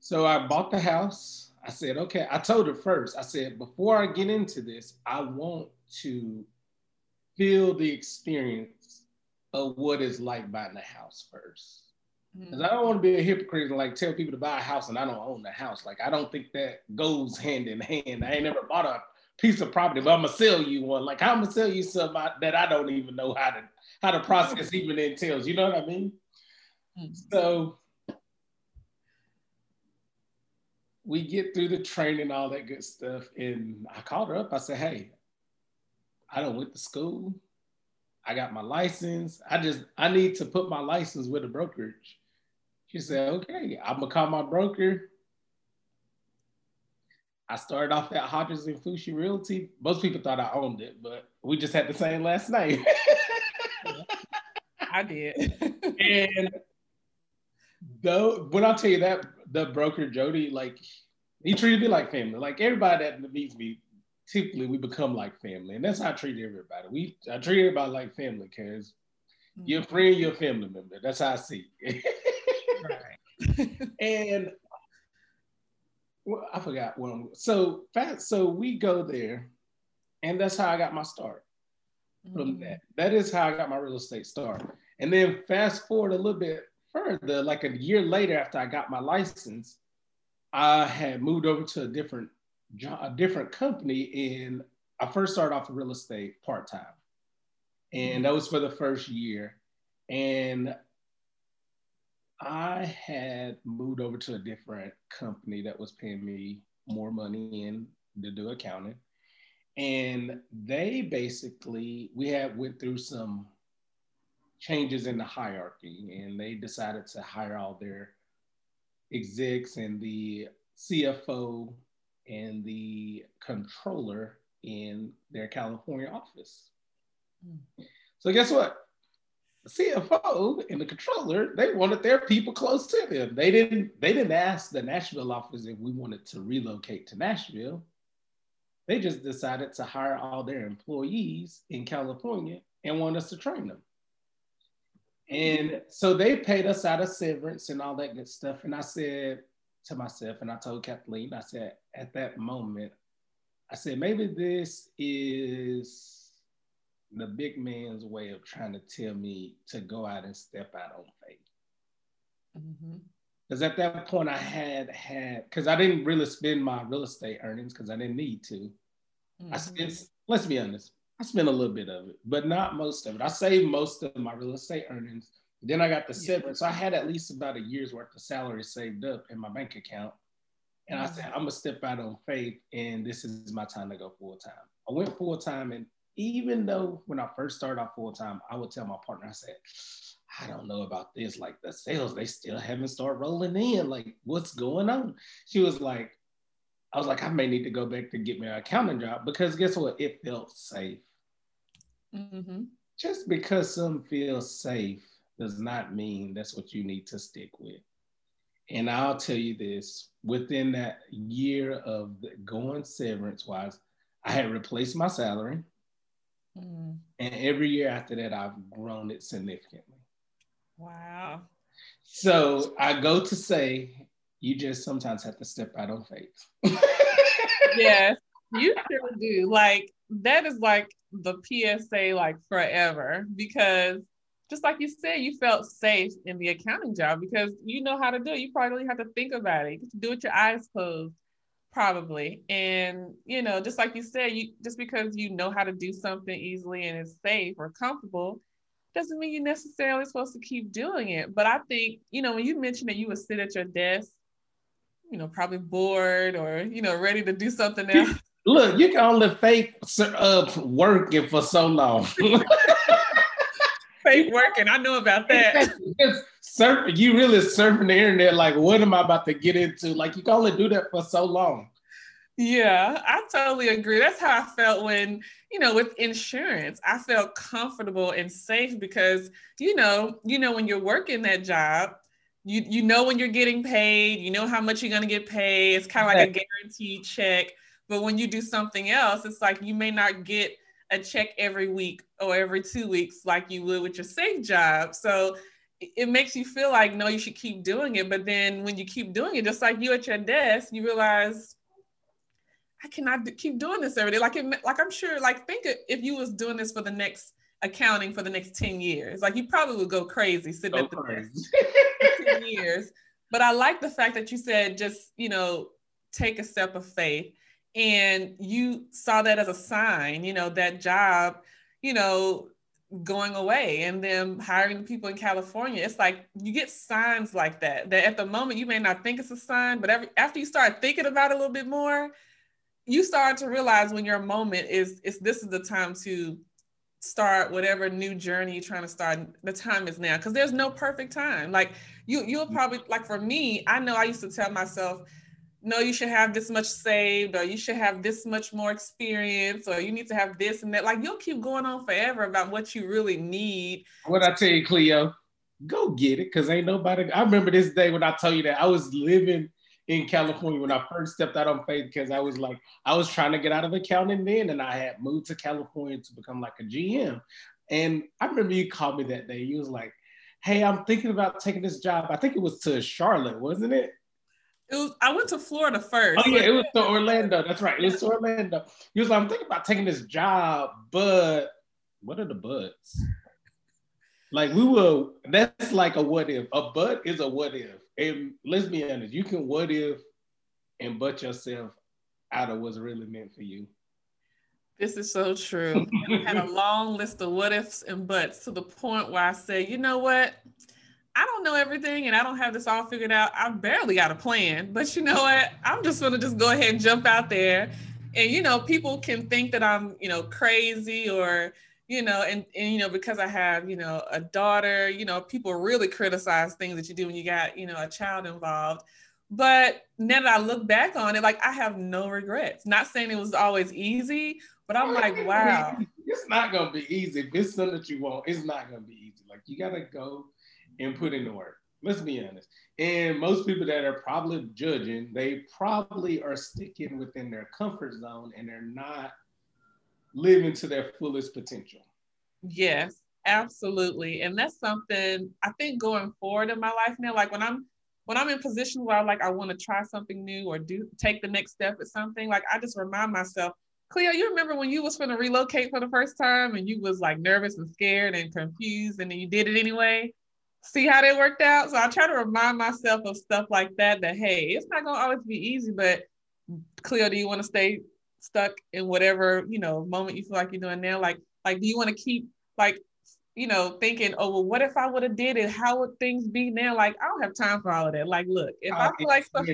So I bought the house. I said, okay. I told her first, I said, before I get into this, I want to feel the experience of what it's like buying a house first. Because. I don't want to be a hypocrite and like tell people to buy a house and I don't own the house. Like I don't think that goes hand in hand. I ain't never bought a piece of property, but I'm gonna sell you one. Like I'm gonna sell you something that I don't even know how to how the process even entails. You know what I mean? Mm-hmm. So we get through the training, all that good stuff. And I called her up. I said, Hey, I don't went to school. I got my license. I just I need to put my license with a brokerage. She said, Okay, I'm gonna call my broker. I started off at Hodges and Fooshee Realty. Most people thought I owned it, but we just had the same last name. I did. and though when I tell you that the broker Jody, like he treated me like family. Like everybody that meets me, typically we become like family, and that's how I treat everybody. We I treat everybody like family because mm-hmm. your friend, your family member. That's how I see. right. and well, I forgot what I'm. So fast. So we go there, and that's how I got my start. From that, mm. that is how I got my real estate start. And then fast forward a little bit further, like a year later after I got my license, I had moved over to a different a different company, and I first started off in real estate part time, and mm. that was for the first year, and I had moved over to a different company that was paying me more money in to do accounting, and they basically we had went through some changes in the hierarchy, and they decided to hire all their execs and the CFO and the controller in their California office. Mm. So guess what? CFO and the controller, they wanted their people close to them. They didn't, they didn't ask the Nashville office if we wanted to relocate to Nashville. They just decided to hire all their employees in California and want us to train them. And so they paid us out of severance and all that good stuff. And I said, to myself and I told Kathleen, I said, at that moment, I said, maybe this is the big man's way of trying to tell me to go out and step out on faith. Because mm-hmm. at that point, I had had, because I didn't really spend my real estate earnings because I didn't need to. Mm-hmm. I spent, let's be honest, I spent a little bit of it, but not most of it. I saved most of my real estate earnings then I got the severance. So I had at least about a year's worth of salary saved up in my bank account. And I said, I'm gonna step out on faith and this is my time to go full time. I went full time. And even though when I first started off full time, I would tell my partner, I said, I don't know about this. Like the sales, they still haven't started rolling in. Like, what's going on? She was like, I was like, I may need to go back to get my accounting job because guess what? It felt safe. Mm-hmm. Just because some feel safe does not mean that's what you need to stick with. And I'll tell you this within that year of going severance wise, I had replaced my salary. Mm. And every year after that, I've grown it significantly. Wow. So I go to say, you just sometimes have to step out on faith. yes, you sure do. Like, that is like the PSA, like forever, because just like you said, you felt safe in the accounting job because you know how to do it. You probably don't have to think about it. You do it with your eyes closed, probably. And you know, just like you said, you just because you know how to do something easily and it's safe or comfortable, doesn't mean you're necessarily supposed to keep doing it. But I think, you know, when you mentioned that you would sit at your desk, you know, probably bored or, you know, ready to do something else. Look, you can only fake uh, working for so long. fake working. I know about that. Surfing, you really surfing the internet. Like, what am I about to get into? Like, you can only do that for so long. Yeah, I totally agree. That's how I felt when, you know, with insurance, I felt comfortable and safe because, you know, you know, when you're working that job, you you know when you're getting paid, you know how much you're gonna get paid. It's kind of like a guaranteed check. But when you do something else, it's like you may not get a check every week or every two weeks like you would with your safe job. So it makes you feel like no, you should keep doing it. But then when you keep doing it, just like you at your desk, you realize I cannot keep doing this every day. Like it, like I'm sure, like think if you was doing this for the next accounting for the next 10 years, like you probably would go crazy sitting go at the crazy. desk 10 years. But I like the fact that you said just, you know, take a step of faith and you saw that as a sign you know that job you know going away and then hiring people in california it's like you get signs like that that at the moment you may not think it's a sign but every, after you start thinking about it a little bit more you start to realize when your moment is is this is the time to start whatever new journey you're trying to start the time is now because there's no perfect time. Like you you'll probably like for me i know i used to tell myself no, you should have this much saved, or you should have this much more experience, or you need to have this and that. Like you'll keep going on forever about what you really need. What I tell you, Cleo, go get it, cause ain't nobody. I remember this day when I told you that I was living in California when I first stepped out on faith because I was like, I was trying to get out of accounting then, and I had moved to California to become like a GM. And I remember you called me that day. You was like, "Hey, I'm thinking about taking this job. I think it was to Charlotte, wasn't it?" It was, I went to Florida first. Oh yeah, it was to Orlando. That's right. It was to Orlando. He was like, I'm thinking about taking this job, but what are the buts? Like we will. That's like a what if. A but is a what if. And let's be honest, you can what if and butt yourself out of what's really meant for you. This is so true. I had a long list of what ifs and buts to the point where I say, you know what? I don't know everything and I don't have this all figured out. I barely got a plan, but you know what? I'm just gonna just go ahead and jump out there. And you know, people can think that I'm, you know, crazy or, you know, and, and you know, because I have, you know, a daughter, you know, people really criticize things that you do when you got, you know, a child involved. But now that I look back on it, like I have no regrets. Not saying it was always easy, but I'm like, wow. It's not gonna be easy. If it's something that you want, it's not gonna be easy. Like you gotta go and put in the work. Let's be honest. And most people that are probably judging, they probably are sticking within their comfort zone and they're not living to their fullest potential. Yes, absolutely. And that's something I think going forward in my life now, like when I'm when I'm in position where I like I want to try something new or do take the next step at something, like I just remind myself, Cleo, you remember when you was going to relocate for the first time and you was like nervous and scared and confused and then you did it anyway? See how that worked out? So I try to remind myself of stuff like that, that hey, it's not gonna always be easy, but Cleo, do you want to stay stuck in whatever, you know, moment you feel like you're doing now? Like, like do you want to keep like you know, thinking, oh, well, what if I would have did it? How would things be now? Like, I don't have time for all of that. Like, look, if I feel like stuff,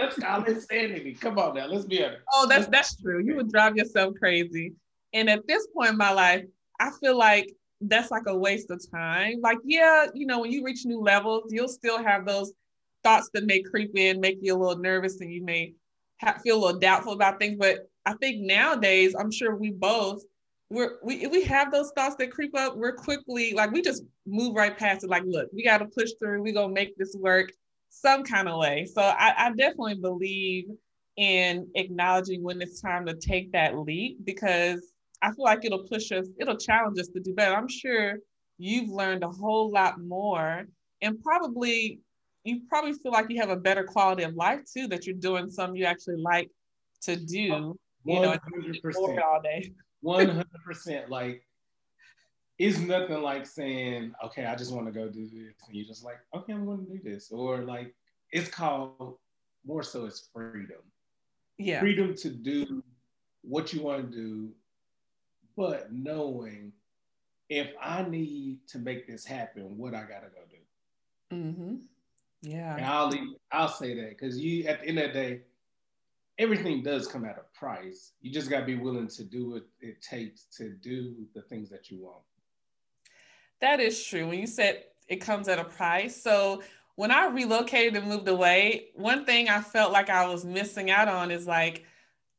Let's call insanity. Come on now, let's be honest. Oh, that's that's true. You would drive yourself crazy. And at this point in my life, I feel like that's like a waste of time. Like, yeah, you know, when you reach new levels, you'll still have those thoughts that may creep in, make you a little nervous, and you may have, feel a little doubtful about things. But I think nowadays, I'm sure we both we're we we have those thoughts that creep up. We're quickly like we just move right past it. Like, look, we got to push through. We gonna make this work some kind of way. So I, I definitely believe in acknowledging when it's time to take that leap because I feel like it'll push us, it'll challenge us to do better. I'm sure you've learned a whole lot more and probably you probably feel like you have a better quality of life too that you're doing something you actually like to do. 100%. You know, all day. 100%. Like it's nothing like saying, okay, I just want to go do this. And you're just like, okay, I'm going to do this. Or like, it's called more so it's freedom. Yeah. Freedom to do what you want to do, but knowing if I need to make this happen, what I got to go do. Mm-hmm. Yeah. And I'll, I'll say that because you, at the end of the day, everything does come at a price. You just got to be willing to do what it takes to do the things that you want. That is true. When you said it comes at a price. So when I relocated and moved away, one thing I felt like I was missing out on is like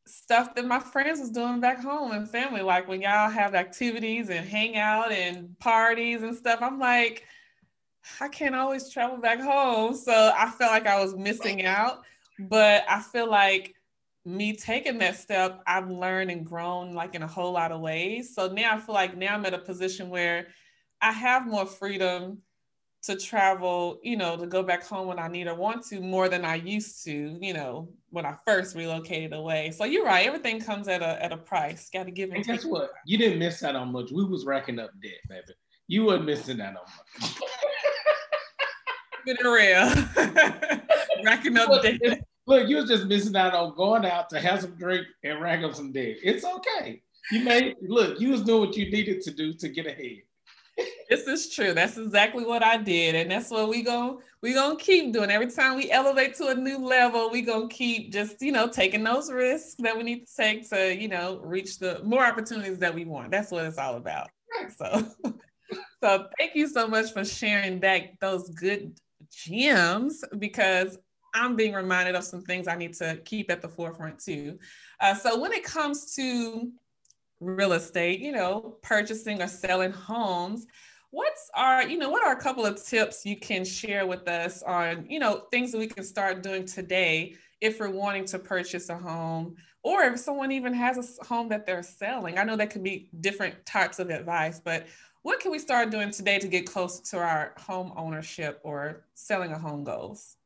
stuff that my friends was doing back home and family. Like when y'all have activities and hang out and parties and stuff, I'm like, I can't always travel back home. So I felt like I was missing out. But I feel like me taking that step, I've learned and grown like in a whole lot of ways. So now I feel like now I'm at a position where I have more freedom to travel, you know, to go back home when I need or want to more than I used to, you know, when I first relocated away. So you're right, everything comes at a at a price. Got to give and, and guess what? You didn't miss out on much. We was racking up debt, baby. You weren't missing out on much. Been real. racking up look, debt. Look, you was just missing out on going out to have some drink and rack up some debt. It's okay. You made look, you was doing what you needed to do to get ahead this is true. That's exactly what I did, and that's what we going we gonna keep doing. Every time we elevate to a new level, we gonna keep just you know taking those risks that we need to take to you know reach the more opportunities that we want. That's what it's all about. So, so thank you so much for sharing that those good gems because I'm being reminded of some things I need to keep at the forefront too. Uh, so when it comes to real estate, you know, purchasing or selling homes, what's our, you know, what are a couple of tips you can share with us on, you know, things that we can start doing today if we're wanting to purchase a home or if someone even has a home that they're selling? I know that could be different types of advice, but what can we start doing today to get close to our home ownership or selling a home goals?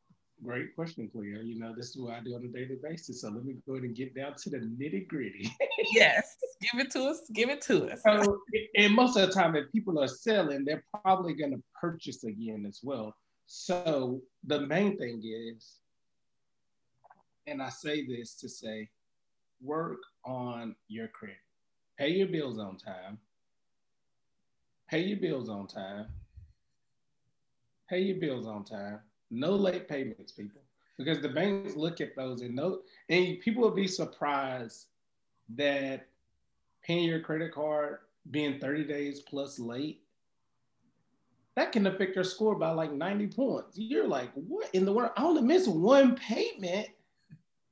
Great question, Cleo. You know, this is what I do on a daily basis. So let me go ahead and get down to the nitty gritty. yes, give it to us. Give it to us. So, and most of the time, if people are selling, they're probably going to purchase again as well. So the main thing is and I say this to say, work on your credit. Pay your bills on time. Pay your bills on time. Pay your bills on time. No late payments, people, because the banks look at those and know, and people will be surprised that paying your credit card being 30 days plus late that can affect your score by like 90 points. You're like, what in the world? I only miss one payment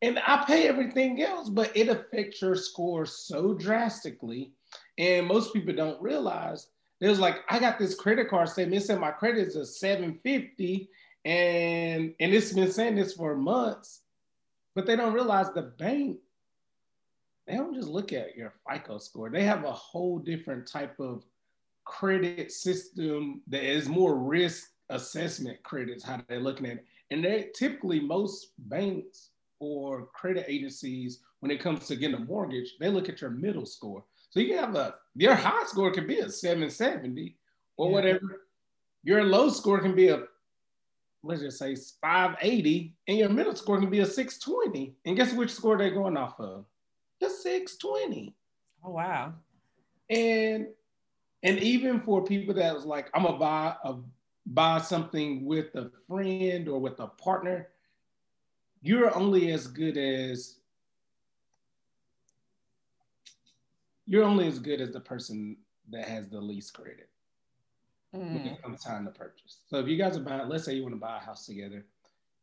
and I pay everything else, but it affects your score so drastically. And most people don't realize there's like, I got this credit card statement saying my credit is a 750 and and it's been saying this for months, but they don't realize the bank, they don't just look at your FICO score. They have a whole different type of credit system that is more risk assessment credits, how they're looking at it. And they typically most banks or credit agencies, when it comes to getting a mortgage, they look at your middle score. So you have a your high score can be a 770 or yeah. whatever. Your low score can be a let's just say 580, and your middle score can be a 620. And guess which score they're going off of? The 620. Oh wow. And and even for people that was like, I'm gonna buy a buy something with a friend or with a partner, you're only as good as you're only as good as the person that has the least credit mm. when it comes time to purchase. So if you guys are buying, let's say you want to buy a house together,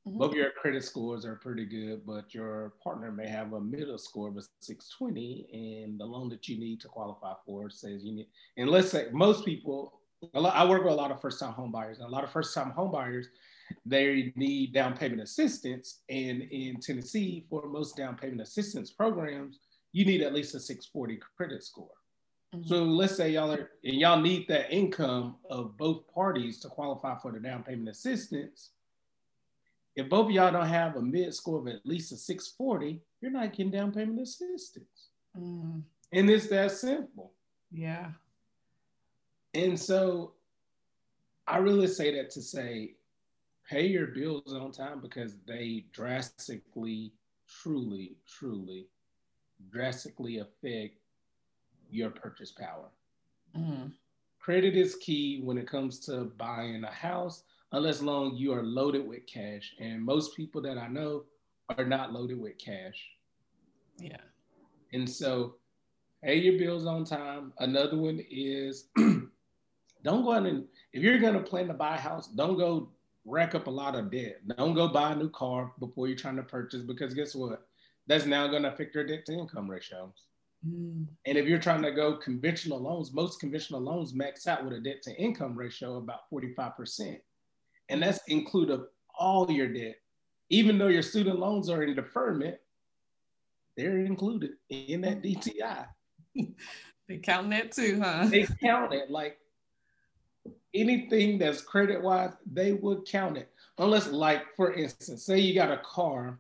Mm-hmm. Both your credit scores are pretty good, but your partner may have a middle score of a 620, and the loan that you need to qualify for says you need. And let's say most people, lot, I work with a lot of first-time home buyers, and a lot of first-time home buyers, they need down payment assistance. And in Tennessee, for most down payment assistance programs, you need at least a 640 credit score. Mm-hmm. So let's say y'all are, and y'all need that income of both parties to qualify for the down payment assistance if both of y'all don't have a mid score of at least a 640, you're not getting down payment assistance. Mm. And it's that simple. Yeah. And so I really say that to say, pay your bills on time because they drastically, truly, truly, drastically affect your purchase power. Mm. Credit is key when it comes to buying a house unless long you are loaded with cash. And most people that I know are not loaded with cash. Yeah. And so pay your bills on time. Another one is don't go out and if you're gonna plan to buy a house, don't go rack up a lot of debt. Don't go buy a new car before you're trying to purchase because guess what? That's now gonna affect your debt to income ratios. Mm. And if you're trying to go conventional loans, most conventional loans max out with a debt to income ratio of about 45% and that's included all your debt. Even though your student loans are in deferment, they're included in that DTI. they count that too, huh? They count it like anything that's credit wise, they would count it. Unless, like, for instance, say you got a car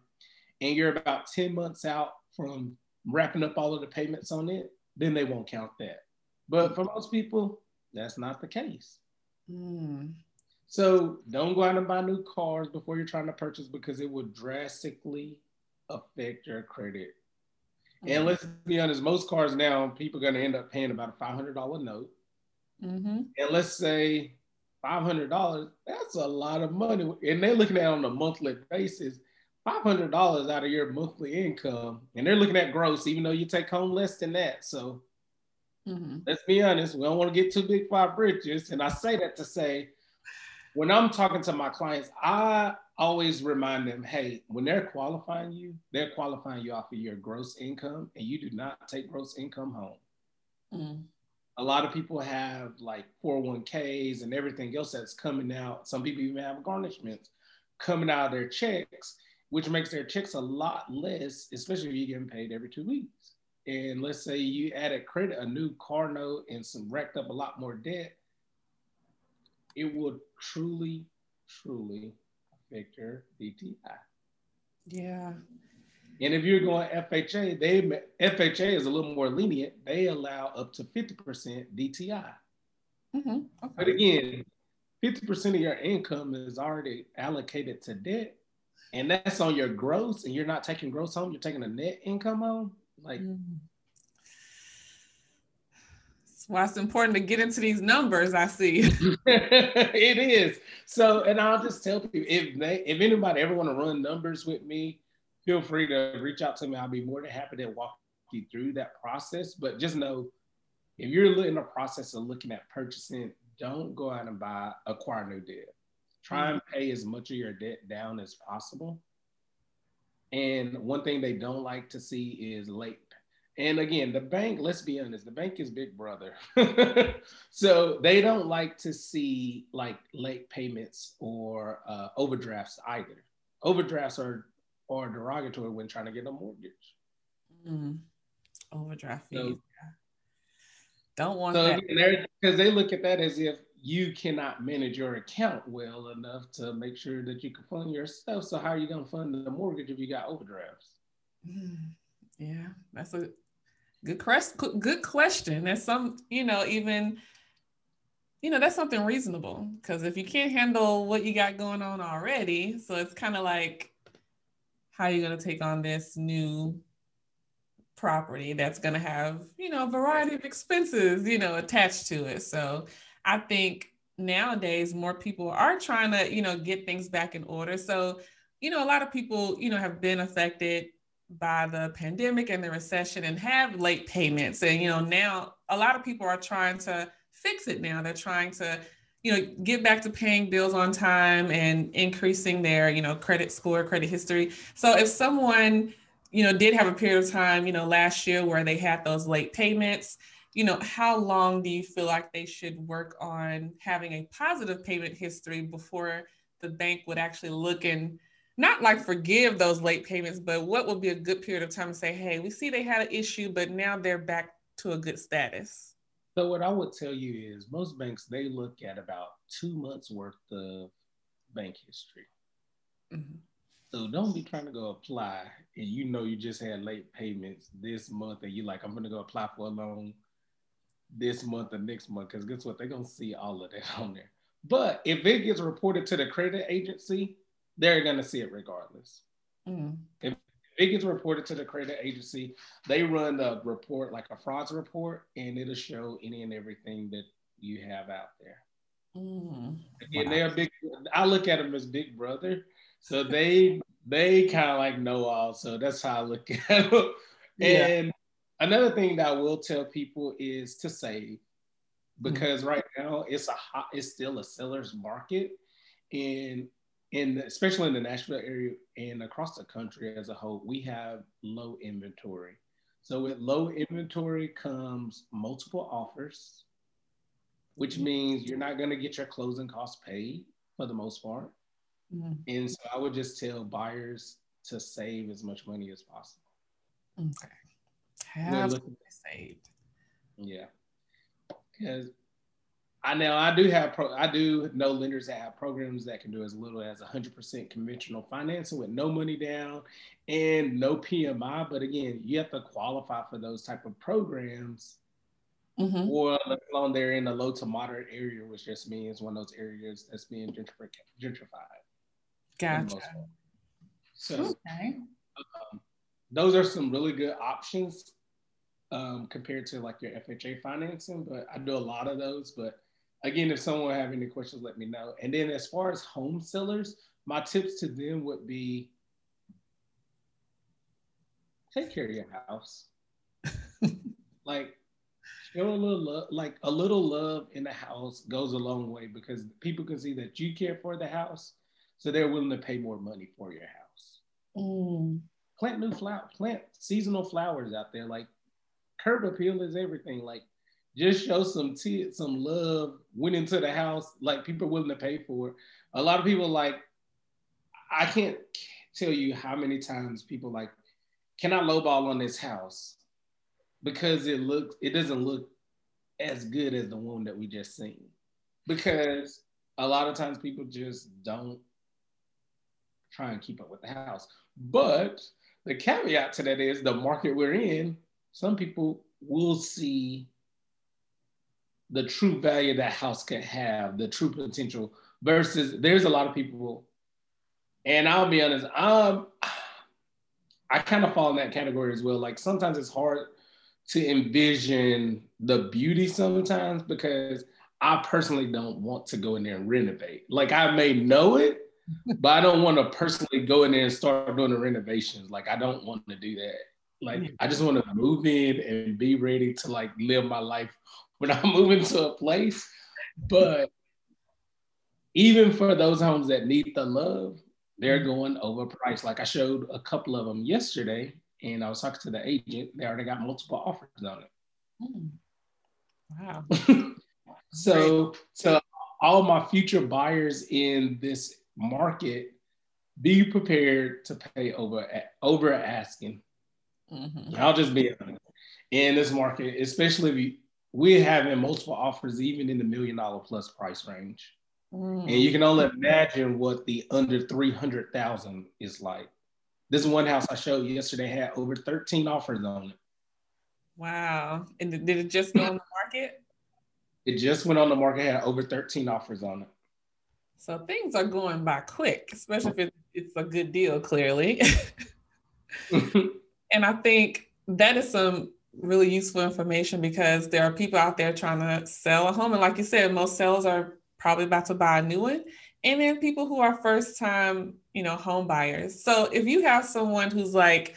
and you're about 10 months out from wrapping up all of the payments on it, then they won't count that. But for most people, that's not the case. Mm. So don't go out and buy new cars before you're trying to purchase because it will drastically affect your credit. Mm-hmm. And let's be honest, most cars now, people are going to end up paying about a $500 note. Mm-hmm. And let's say $500, that's a lot of money. And they're looking at it on a monthly basis, $500 out of your monthly income. And they're looking at gross, even though you take home less than that. So mm-hmm. let's be honest, we don't want to get too big for our britches. And I say that to say, when I'm talking to my clients, I always remind them, hey, when they're qualifying you, they're qualifying you off of your gross income, and you do not take gross income home. Mm. A lot of people have like 401ks and everything else that's coming out. Some people even have garnishments coming out of their checks, which makes their checks a lot less, especially if you're getting paid every two weeks. And let's say you added credit, a new car note, and some racked up a lot more debt it would truly, truly affect your DTI. Yeah. And if you're going FHA, they FHA is a little more lenient. They allow up to 50% DTI. Mm-hmm. Okay. But again, 50% of your income is already allocated to debt. And that's on your gross, and you're not taking gross home, you're taking a net income home. Like, mm-hmm. that's why it's important to get into these numbers. I see. it is. So, and I'll just tell people if they, if anybody ever want to run numbers with me, feel free to reach out to me. I'll be more than happy to walk you through that process. But just know, if you're in the process of looking at purchasing, don't go out and buy acquire new debt. Try and pay as much of your debt down as possible. And one thing they don't like to see is late. And again, the bank, let's be honest, the bank is big brother. so they don't like to see like late payments or uh, overdrafts either. Overdrafts are, are derogatory when trying to get a mortgage. Mm. Overdraft fees. So, don't want so that. Because they look at that as if you cannot manage your account well enough to make sure that you can fund yourself. So how are you going to fund the mortgage if you got overdrafts? Mm, yeah, that's a good question. Good question. That's some, you know, even, you know, that's something reasonable because if you can't handle what you got going on already, so it's kind of like, how are you going to take on this new property that's going to have, you know, a variety of expenses, you know, attached to it. So I think nowadays more people are trying to, you know, get things back in order. So, you know, a lot of people, you know, have been affected by the pandemic and the recession and have late payments. And, you know, now a lot of people are trying to fix it now. They're trying to, you know, get back to paying bills on time and increasing their, you know, credit score, credit history. So if someone, you know, did have a period of time, you know, last year where they had those late payments, you know, how long do you feel like they should work on having a positive payment history before the bank would actually look and not like forgive those late payments, but what would be a good period of time to say, hey, we see they had an issue, but now they're back to a good status? So what I would tell you is most banks they look at about two months worth of bank history. Mm-hmm. So don't be trying to go apply and you know you just had late payments this month and you're like I'm gonna go apply for a loan this month or next month because guess what? They're gonna see all of that on there. But if it gets reported to the credit agency, they're gonna see it regardless. Mm. If it gets reported to the credit agency, they run a report like a frauds report, and it'll show any and everything that you have out there. Mm. Again, wow. they're big. I look at them as big brother, so they they kind of like know all. So that's how I look at them. Yeah. Another thing that I will tell people is to save because mm-hmm. right now it's a hot, it's still a seller's market, and in especially in the Nashville area and across the country as a whole, we have low inventory. So with low inventory comes multiple offers, which mm-hmm. means you're not going to get your closing costs paid for the most part. Mm-hmm. And so I would just tell buyers to save as much money as possible. Okay have saved. Yeah, because I know I do have pro, I do know lenders that have programs that can do as little as 100% conventional financing with no money down and no PMI. But again, you have to qualify for those type of programs. Mm-hmm. Or alone they're in a low to moderate area, which just means one of those areas that's being gentrified. Gotcha. So, okay. Um, those are some really good options um, compared to like your FHA financing, but I do a lot of those. But again, if someone have any questions, let me know. And then as far as home sellers, my tips to them would be take care of your house. like show a little love, like a little love in the house goes a long way because people can see that you care for the house, so they're willing to pay more money for your house. Mm. Plant new flower, plant seasonal flowers out there. Like curb appeal is everything. Like just show some t- some love, went into the house, like people willing to pay for it. A lot of people like, I can't tell you how many times people like, can I lowball on this house? Because it looks, it doesn't look as good as the one that we just seen. Because a lot of times people just don't try and keep up with the house. But the caveat to that is the market we're in some people will see the true value that house can have, the true potential, versus there's a lot of people, And I'll be honest, um, I kind of fall in that category as well. Like sometimes it's hard to envision the beauty sometimes because I personally don't want to go in there and renovate. Like I may know it, but I don't want to personally go in there and start doing the renovations. Like I don't want to do that. Like I just want to move in and be ready to like live my life when I move into a place. But even for those homes that need the love, they're going overpriced. Like I showed a couple of them yesterday, and I was talking to the agent. They already got multiple offers on it. Hmm. Wow. so, so all my future buyers in this market, be prepared to pay over over asking. Mm-hmm. I'll just be honest. In this market, especially if we're having multiple offers, even in the million dollar plus price range. Mm. And you can only imagine what the under 300,000 is like. This one house I showed yesterday had over 13 offers on it. Wow. And did it just go on the market? It just went on the market, had over 13 offers on it. So things are going by quick, especially if it's a good deal, clearly. and I think that is some really useful information because there are people out there trying to sell a home. And like you said, most sellers are probably about to buy a new one. And then people who are first time, you know, home buyers. So if you have someone who's like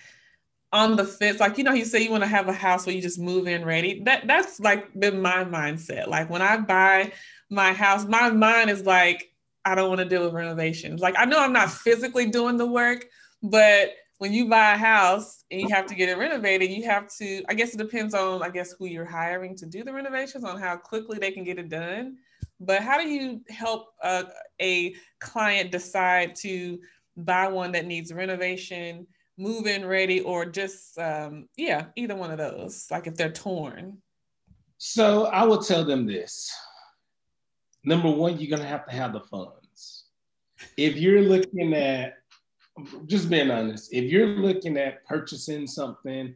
on the fence, like you know, you say you want to have a house where you just move in ready. That that's like been my mindset. Like when I buy my house, my mind is like, I don't want to deal with renovations. Like I know I'm not physically doing the work, but when you buy a house and you have to get it renovated, you have to, I guess it depends on, I guess, who you're hiring to do the renovations on how quickly they can get it done. But how do you help uh, a client decide to buy one that needs renovation, move in ready, or just, um, yeah, either one of those, like if they're torn? So I will tell them this. Number one, you're going to have to have the funds. If you're looking at, just being honest, if you're looking at purchasing something,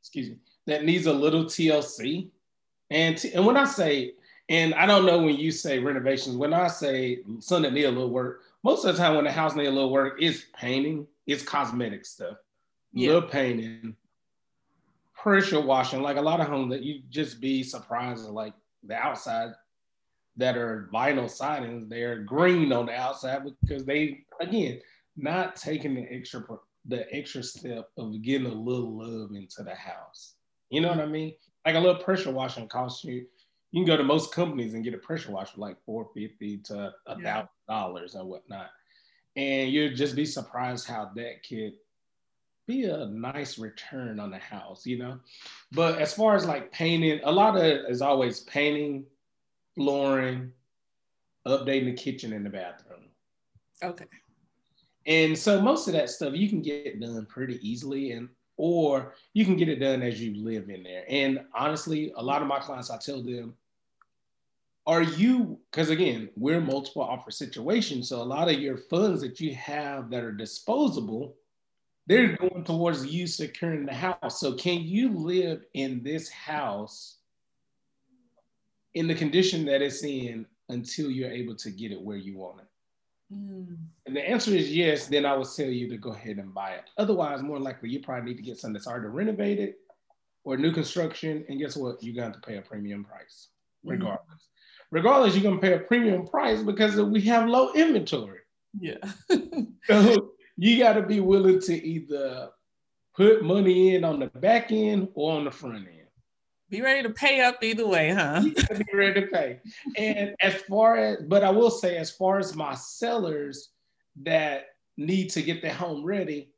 excuse me, that needs a little TLC, and, t- and when I say and I don't know when you say renovations, when I say something that need a little work, most of the time when the house need a little work, it's painting, it's cosmetic stuff, yeah. little painting, pressure washing. Like a lot of homes that you just be surprised, like the outside that are vinyl sidings, they're green on the outside because they again not taking the extra the extra step of getting a little love into the house. You know what I mean? Like a little pressure washing costs you you can go to most companies and get a pressure washer for like 450 to a thousand dollars and whatnot. And you'd just be surprised how that could be a nice return on the house, you know. But as far as like painting, a lot of is always painting, flooring, updating the kitchen and the bathroom. Okay. And so most of that stuff you can get done pretty easily. And or you can get it done as you live in there. And honestly, a lot of my clients, I tell them, are you because again we're multiple offer situations so a lot of your funds that you have that are disposable they're going towards you securing the house so can you live in this house in the condition that it's in until you're able to get it where you want it mm. and the answer is yes then i would tell you to go ahead and buy it otherwise more likely you probably need to get something that's already renovated or new construction and guess what you're going to pay a premium price regardless mm regardless, you're gonna pay a premium price because we have low inventory. Yeah. so you got to be willing to either put money in on the back end or on the front end. Be ready to pay up either way, huh? be ready to pay. And as far as, but I will say, as far as my sellers that need to get their home ready,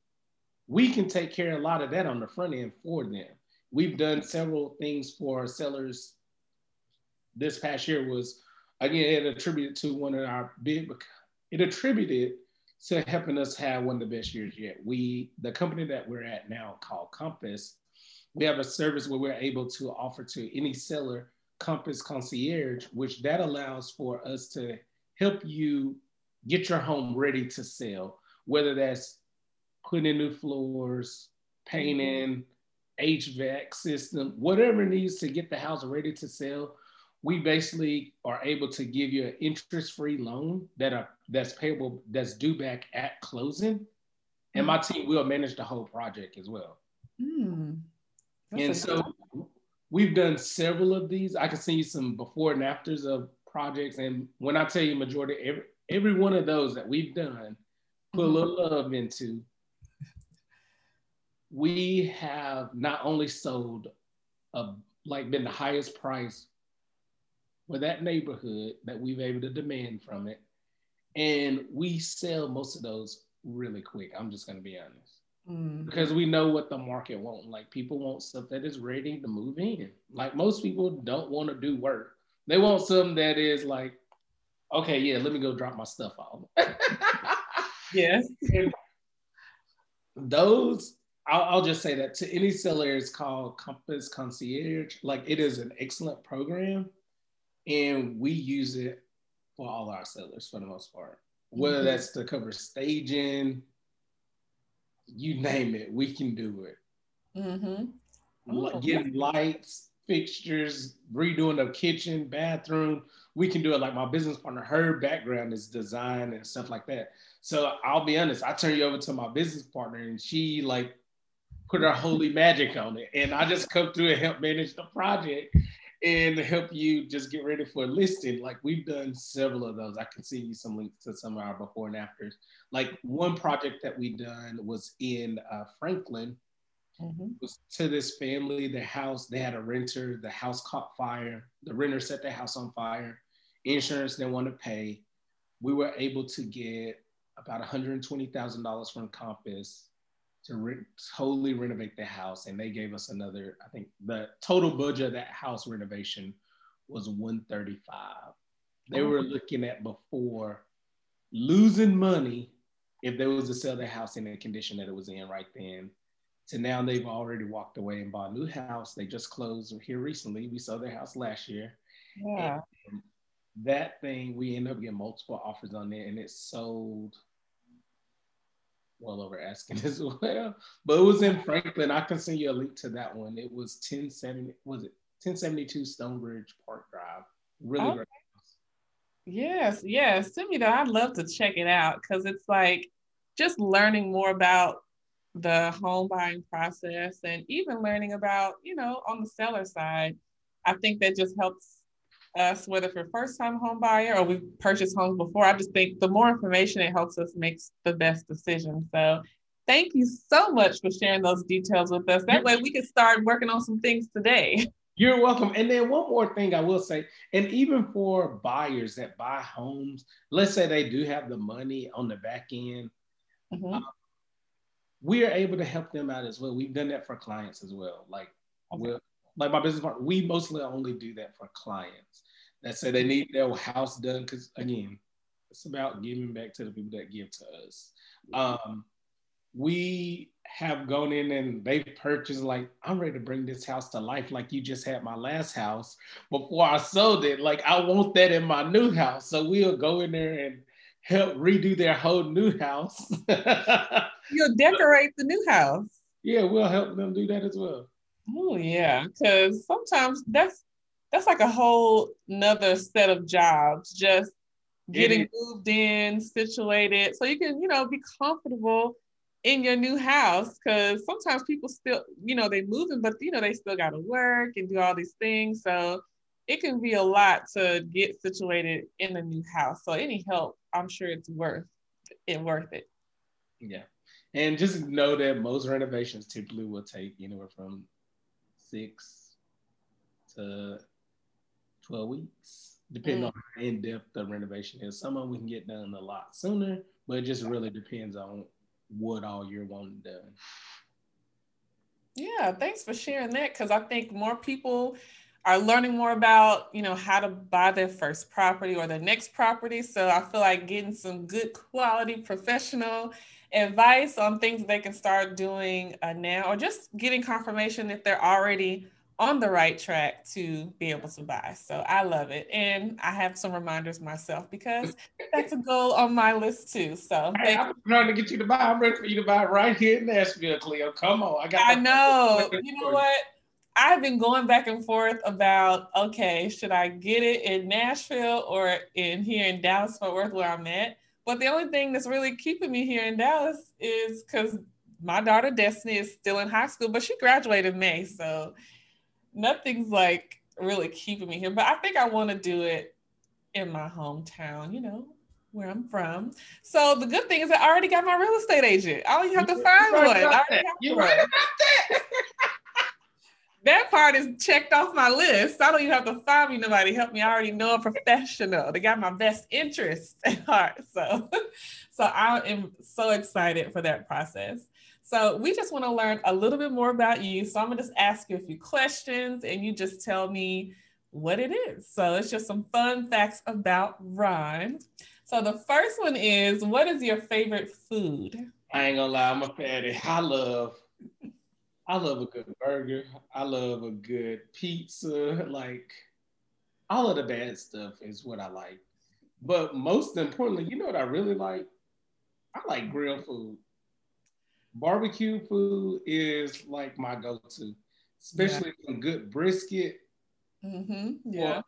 we can take care of a lot of that on the front end for them. We've done several things for our sellers this past year was again it attributed to one of our big it attributed to helping us have one of the best years yet. We the company that we're at now called Compass, we have a service where we're able to offer to any seller Compass Concierge, which that allows for us to help you get your home ready to sell, whether that's putting in new floors, painting, HVAC system, whatever needs to get the house ready to sell we basically are able to give you an interest-free loan that are that's payable that's due back at closing, and my team will manage the whole project as well. Mm. That's And so we've done several of these. I can send you some before and afters of projects. And when I tell you majority, every every one of those that we've done, put a mm-hmm. little love into, we have not only sold a like been the highest price for that neighborhood that we've able to demand from it. And we sell most of those really quick. I'm just gonna be honest Mm. because we know what the market wants. Like people want stuff that is ready to move in. Like most people don't want to do work. They want something that is like, okay, yeah, let me go drop my stuff off. Yes. And those, I'll, I'll just say that to any seller, it's called Compass Concierge. Like it is an excellent program, and we use it for all our sellers for the most part. Whether Mhm. that's to cover staging, you name it, we can do it. Mm-hmm. Li- Oh, getting lights, fixtures, redoing the kitchen, bathroom. We can do it. Like my business partner, her background is design and stuff like that. So I'll be honest, I turn you over to my business partner, and she like put her holy magic on it, and I just come through and help manage the project and help you just get ready for a listing. Like we've done several of those. I can see you some links to some of our before and afters. Like one project that we done was in uh, Franklin Mm-hmm. was to this family, the house, they had a renter, the house caught fire, the renter set their house on fire, insurance didn't want to pay. We were able to get about $120,000 from Compass to re- totally renovate the house. And they gave us another, I think the total budget of that house renovation was 135. They were oh. looking at before losing money if they was to sell their house in the condition that it was in right then to now they've already walked away and bought a new house. They just closed here recently. We sold their house last year. Yeah. And that thing, we ended up getting multiple offers on it and it sold well over asking as well. But it was in Franklin. I can send you a link to that one. It was 1070, was it 1072 Stonebridge Park Drive. Really Oh. great. Yes, yes. Send me that. I'd love to check it out because it's like just learning more about the home buying process and even learning about, you know, on the seller side. I think that just helps us, whether for first time home buyer or we've purchased homes before. I just think the more information it helps us make the best decision. So thank you so much for sharing those details with us. That way we can start working on some things today. You're welcome. And then one more thing I will say, and even for buyers that buy homes, let's say they do have the money on the back end, Mhm. we are able to help them out as well. We've done that for clients as well. Like, Okay. we'll, like my business partner, we mostly only do that for clients that say they need their house done. Because again, it's about giving back to the people that give to us. Um, we have gone in and they've purchased like I'm ready to bring this house to life like you just had my last house before I sold it. Like I want that in my new house. So we'll go in there and help redo their whole new house. You'll decorate the new house. yeah, we'll help them do that as well. Oh yeah, because sometimes that's that's like a whole another set of jobs. Just getting moved in, situated, so you can you know be comfortable in your new house. Because sometimes people still you know they moving, but you know they still got to work and do all these things. So it can be a lot to get situated in a new house. So any help, I'm sure it's worth it. Worth it. Yeah. And just know that most renovations typically will take anywhere from six to 12 weeks, depending Mm. on how in depth the renovation is. Some of them we can get done a lot sooner, but it just really depends on what all you're wanting done. Yeah, thanks for sharing that because I think more people are learning more about, you know, how to buy their first property or their next property. So I feel like getting some good quality professional advice on things they can start doing uh, now or just getting confirmation if they're already on the right track to be able to buy. So I love it. And I have some reminders myself because that's a goal on my list too. So Hey, I'm trying to get you to buy. I'm ready for you to buy right here in Nashville, Cleo. Come on. I got I know. You know what? I've been going back and forth about okay, should I get it in Nashville or in here in Dallas Fort Worth where I'm at? But the only thing that's really keeping me here in Dallas is because my daughter Destiny is still in high school, but she graduated May, so nothing's like really keeping me here. But I think I want to do it in my hometown, you know, where I'm from. So the good thing is I already got my real estate agent. I don't even have to find one. You right about that. that part is checked off my list. I don't even have to find me nobody help me. I already know a professional. They got my best interest at heart. So, so I am so excited for that process. So we just want to learn a little bit more about you. So I'm gonna just ask you a few questions, and you just tell me what it is. So it's just some fun facts about Ron. So the first one is, what is your favorite food? I ain't gonna lie, I'm a fatty. I love I love a good burger. I love a good pizza. Like all of the bad stuff is what I like. But most importantly, you know what I really like? I like grilled food. Barbecue food is like my go-to, especially yeah. some good brisket. Mm-hmm. Yeah.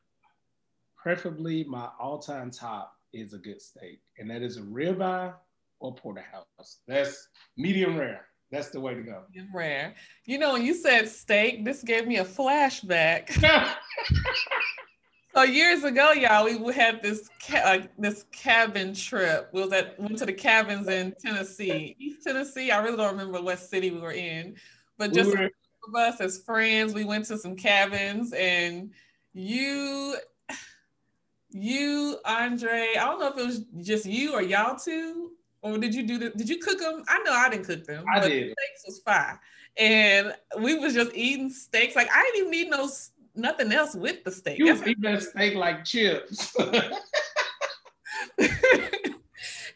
preferably, my all-time top is a good steak, and that is a ribeye or porterhouse. That's medium rare. That's the way to go. Medium rare. You know, when you said steak, this gave me a flashback. so years ago, y'all, we had this ca- uh, this cabin trip. We was at went to the cabins in Tennessee, East Tennessee. I really don't remember what city we were in, but just we were- of us as friends, we went to some cabins, and you, you, Andre. I don't know if it was just you or y'all two or did you do the, did you cook them? I know I didn't cook them. I did. steaks was fine, And we was just eating steaks. Like I didn't even need no nothing else with the steak. You was eating that steak like chips. it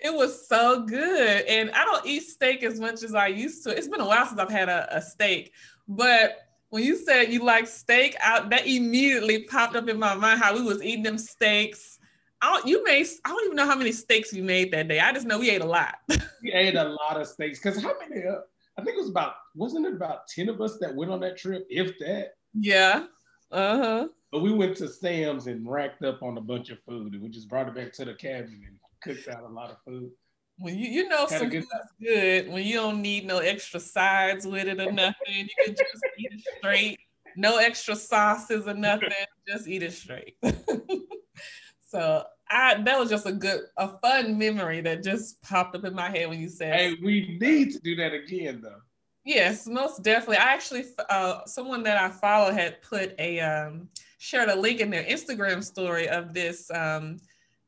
was so good. And I don't eat steak as much as I used to. It's been a while since I've had a, a steak. But when you said you like steak, out that immediately popped up in my mind how we was eating them steaks I don't, you made I don't even know how many steaks you made that day. I just know we ate a lot. we ate a lot of steaks because how many? Uh, I think it was about wasn't it about ten of us that went on that trip, if that. Yeah. Uh huh. But we went to Sam's and racked up on a bunch of food, and we just brought it back to the cabin and cooked out a lot of food. When you you know Had some good food's good when you don't need no extra sides with it or nothing, you can just eat it straight. No extra sauces or nothing. Just eat it straight. So I that was just a good, a fun memory that just popped up in my head when you said. Hey, we need to do that again, though. Yes, most definitely. I actually, uh, someone that I follow had put a um, shared a link in their Instagram story of this um,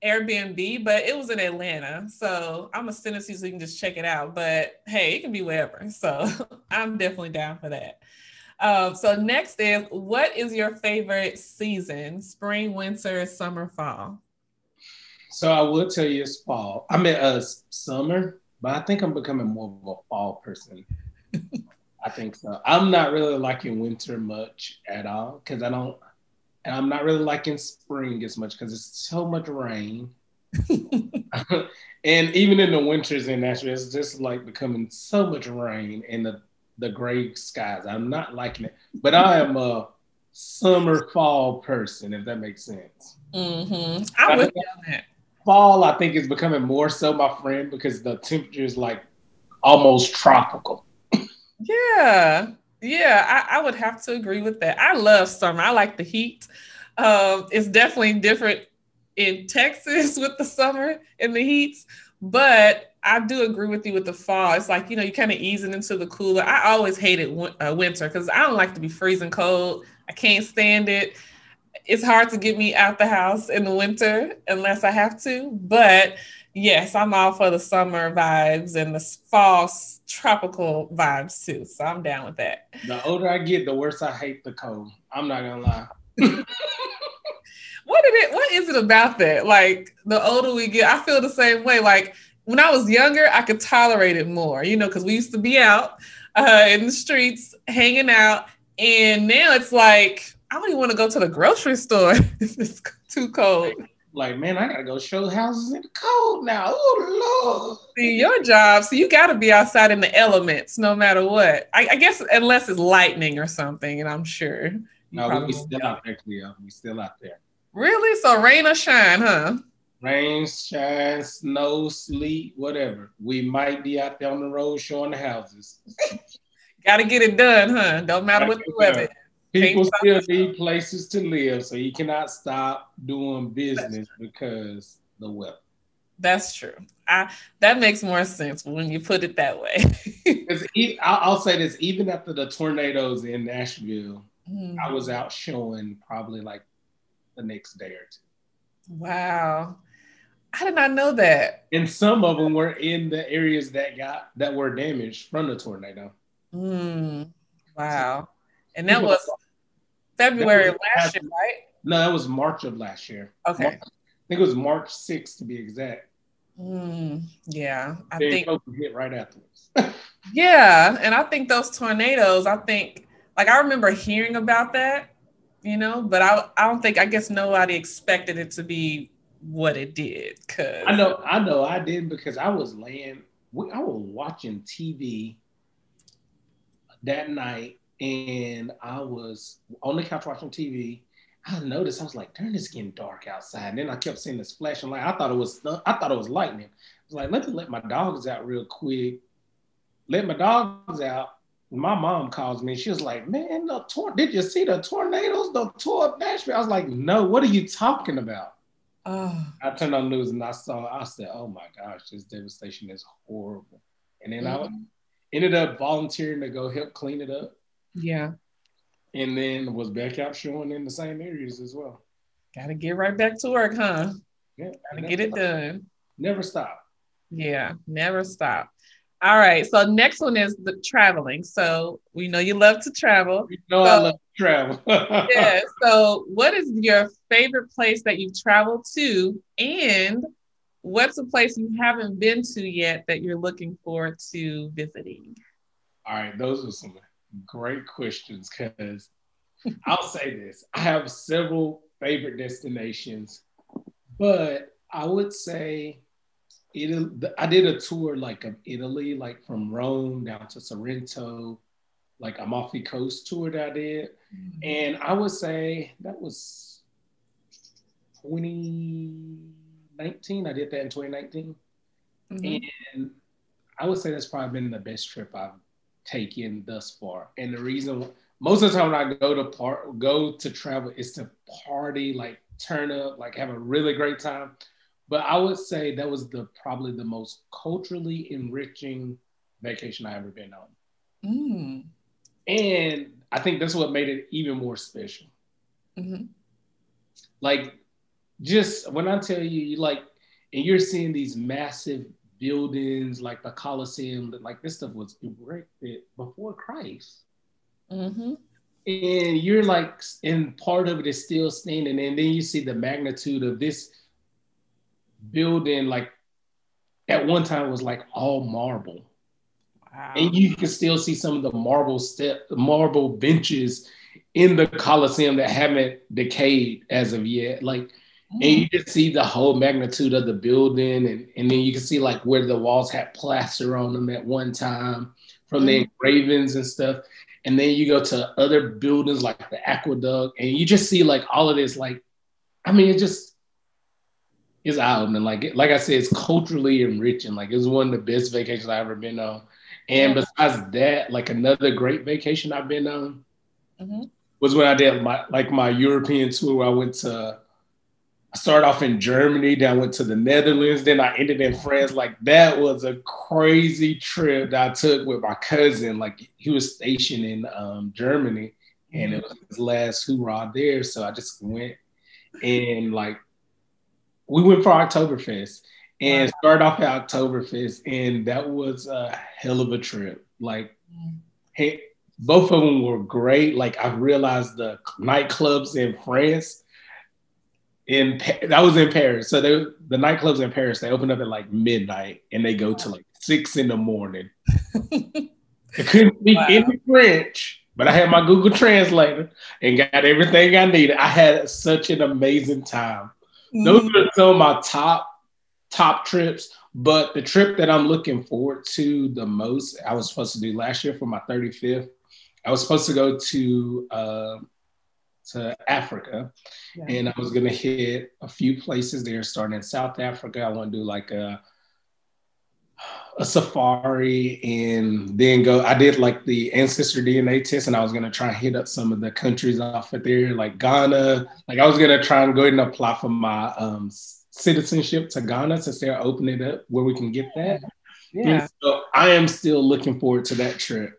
Airbnb, but it was in Atlanta. So I'm gonna send it to you so you can just check it out. But hey, it can be wherever. So I'm definitely down for that. Um, so next is what is your favorite season? Spring, winter, summer, fall? So I would tell you it's fall. I mean uh summer, but I think I'm becoming more of a fall person. I think so. I'm not really liking winter much at all because I don't and I'm not really liking spring as much because it's so much rain. and even in the winters in Nashville, it's just like becoming so much rain and the the gray skies. I'm not liking it, but I am a summer fall person, if that makes sense. Mm-hmm. I would that. Fall, I think, is becoming more so my friend because the temperature is like almost tropical. Yeah, yeah, I, I, would have to agree with that. I love summer. I like the heat. Um, it's definitely different in Texas with the summer and the heats, but I do agree with you with the fall. It's like, you know, you kind of easing into the cooler. I always hated uh, winter because I don't like to be freezing cold. I can't stand it. It's hard to get me out the house in the winter unless I have to. But yes, I'm all for the summer vibes and the fall tropical vibes too. So I'm down with that. The older I get, the worse I hate the cold. I'm not gonna lie. what did it what is it about that? Like the older we get, I feel the same way. Like when I was younger, I could tolerate it more, you know, because we used to be out uh, in the streets hanging out. And now it's like, I don't even want to go to the grocery store. it's too cold. Like, man, I gotta go show houses in the cold now. Oh Lord. See your job, so you got to be outside in the elements, no matter what. I, I guess unless it's lightning or something, and I'm sure. No, we still out there, Cleo. We still out there. Really? So rain or shine, huh? Rain, shine, snow, sleet, whatever. We might be out there on the road showing the houses. Got to get it done, huh? Don't matter what the weather. People still need places to live, so you cannot stop doing business because the weather. That's true. I that makes more sense when you put it that way. e- I'll, I'll say this: even after the tornadoes in Nashville, Hmm. I was out showing probably like the next day or two. Wow. I did not know that. And some of them were in the areas that got that were damaged from the tornado. Mm, wow. And that was February of last year, right? No, that was March of last year. Okay. March- I think it was March 6th to be exact. Mm, yeah. I Then think hit right afterwards. yeah. And I think those tornadoes, I think like I remember hearing about that, you know, but I I don't think I guess nobody expected it to be what it did. Cause I know, I know, I didn't because I was laying, we, I was watching TV that night, and I was on the couch watching TV. I noticed I was like, "Darn, it's getting dark outside." And then I kept seeing this flashing light. I thought it was, I thought it was lightning. I was like, "Let me let my dogs out real quick." Let my dogs out. My mom calls me. She was like, "Man, the tor- did you see the tornadoes? The tore up Nashville?" I was like, "No, what are you talking about?" oh, I turned on the news and I saw, I said, oh my gosh, this devastation is horrible. And then I Mhm. ended up volunteering to go help clean it up yeah. and then was back out showing in the same areas as well. Gotta get right back to work, huh? Yeah. Gotta get it done. Never stop. Yeah, never stop. All right. So next one is the traveling. So we know you love to travel. You know I love to travel. Yeah. So what is your favorite place that you've traveled to? And what's a place you haven't been to yet that you're looking forward to visiting? All right, those are some great questions because I'll say this. I have several favorite destinations, but I would say Italy, I did a tour like of Italy, like from Rome down to Sorrento, like Amalfi Coast tour that I did. And I would say that was 2019. I did that in 2019. Mhm. And I would say that's probably been the best trip I've taken thus far. And the reason most of the time when I go to part go to travel is to party, like turn up, like have a really great time. But I would say that was the probably the most culturally enriching vacation I ever been on. Mm. And I think that's what made it even more special. Mhm. like just when I tell you, you like, and you're seeing these massive buildings like the Colosseum, that like this stuff was erected before Christ. Mhm. And you're like, and part of it is still standing. And then you see the magnitude of this building, like at one time was like all marble. Wow. And you can still see some of the marble step, marble benches in the Colosseum that haven't decayed as of yet. Like, and you can see the whole magnitude of the building, and, and then you can see like where the walls had plaster on them at one time from the Mhm. engravings and stuff. And then you go to other buildings like the aqueduct, and you just see like all of this. Like, I mean, it just is out, and like like I said, it's culturally enriching. Like, it's one of the best vacations I've ever been on. And besides that, like another great vacation I've been on Mhm. was when I did my like my European tour. I went to I started off in Germany, then I went to the Netherlands, then I ended in France. Like that was a crazy trip that I took with my cousin. Like he was stationed in um, Germany, and it was his last hoorah there. So I just went and like we went for Oktoberfest and started off at Oktoberfest, and that was a hell of a trip. Like Mhm. hey, both of them were great. Like I realized the nightclubs in France. In that was in Paris, so they, the nightclubs in Paris they open up at like midnight and they go to like six in the morning. I couldn't speak Wow. any French, but I had my Google Translator and got everything I needed. I had such an amazing time. those are some of my top top trips. But the trip that I'm looking forward to the most, I was supposed to do last year for my 35th. I was supposed to go to uh, to Africa, yeah. and I was gonna hit a few places there, starting in South Africa. I want to do like a a safari and then go. I did like the ancestor DNA test, and I was gonna try and hit up some of the countries off of there, like Ghana. Like I was gonna try and go ahead and apply for my um, citizenship to Ghana since they're opening it up where we can get that. Yeah. And so I am still looking forward to that trip.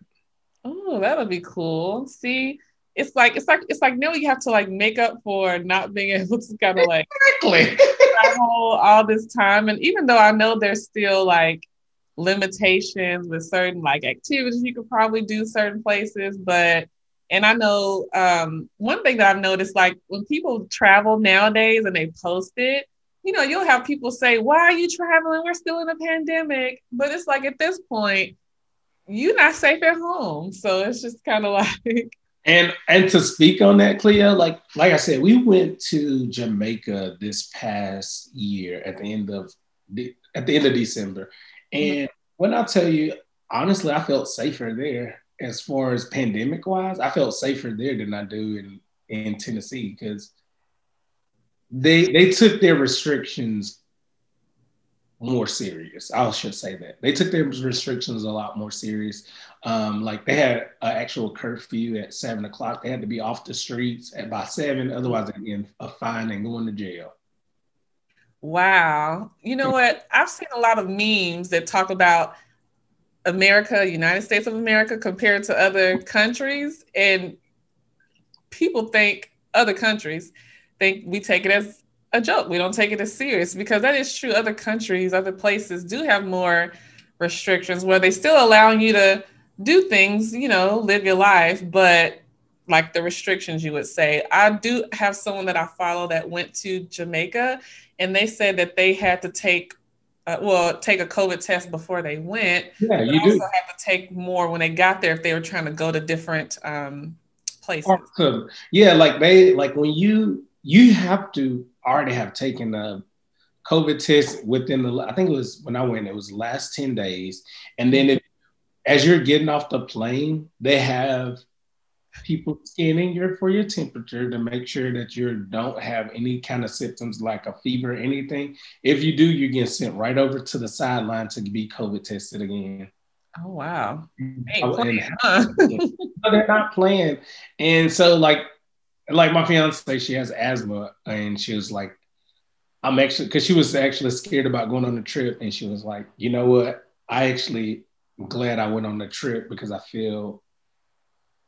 Oh, that'll be cool. See, it's like it's like it's like now you have to like make up for not being able to kind of like exactly. travel all this time. And even though I know there's still like limitations with certain like activities you could probably do certain places, but and I know um, one thing that I've noticed, like when people travel nowadays and they post it, you know, you'll have people say, "Why are you traveling? We're still in a pandemic." But it's like at this point, you're not safe at home, so it's just kind of like and and to speak on that, Cleo, like like I said, we went to Jamaica this past year at the end of the, at the end of December, and when I tell you honestly, I felt safer there as far as pandemic wise. I felt safer there than I do in in Tennessee because they they took their restrictions more serious. I should say that they took their restrictions a lot more serious. Um, like they had an actual curfew at seven o'clock. They had to be off the streets at by seven, otherwise they'd get a fine and going to jail. Wow. You know what? I've seen a lot of memes that talk about America, United States of America, compared to other countries, and people think other countries think we take it as a joke. We don't take it as serious because that is true. Other countries, other places do have more restrictions where they still allowing you to do things, you know, live your life, but like the restrictions you would say. I do have someone that I follow that went to Jamaica and they said that they had to take uh, well, take a COVID test before they went. Yeah, you do. Also have to take more when they got there if they were trying to go to different um, places. Yeah, like they like when you you have to already have taken a COVID test within the, I think it was when I went, it was last 10 days. And then it, as you're getting off the plane, they have people scanning your for your temperature to make sure that you don't have any kind of symptoms like a fever or anything. If you do, you get sent right over to the sideline to be COVID tested again. Oh wow! Hey, oh, playing, huh? they're not playing, and so like like my fiance, she has asthma, and she was like, I'm actually because she was actually scared about going on the trip, and she was like, you know what? I actually am glad I went on the trip because I feel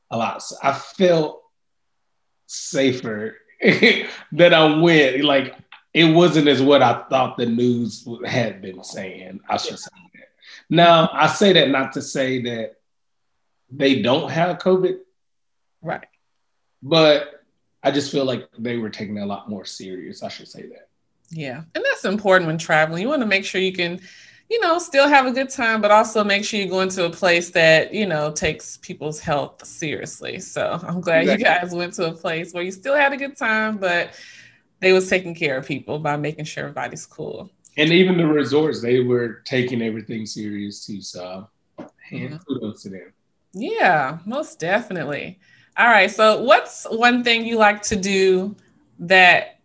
a lot. I felt safer that I went. Like it wasn't as what I thought the news had been saying. I should say that. Now I say that not to say that they don't have COVID, right? But I just feel like they were taking it a lot more serious. I should say that. Yeah. And that's important when traveling. You want to make sure you can, you know, still have a good time, but also make sure you go into a place that, you know, takes people's health seriously. So I'm glad exactly. you guys went to a place where you still had a good time, but they was taking care of people by making sure everybody's cool. And even the resorts, they were taking everything serious too. So hand mm-hmm. kudos to them. Yeah, most definitely. All right. So what's one thing you like to do that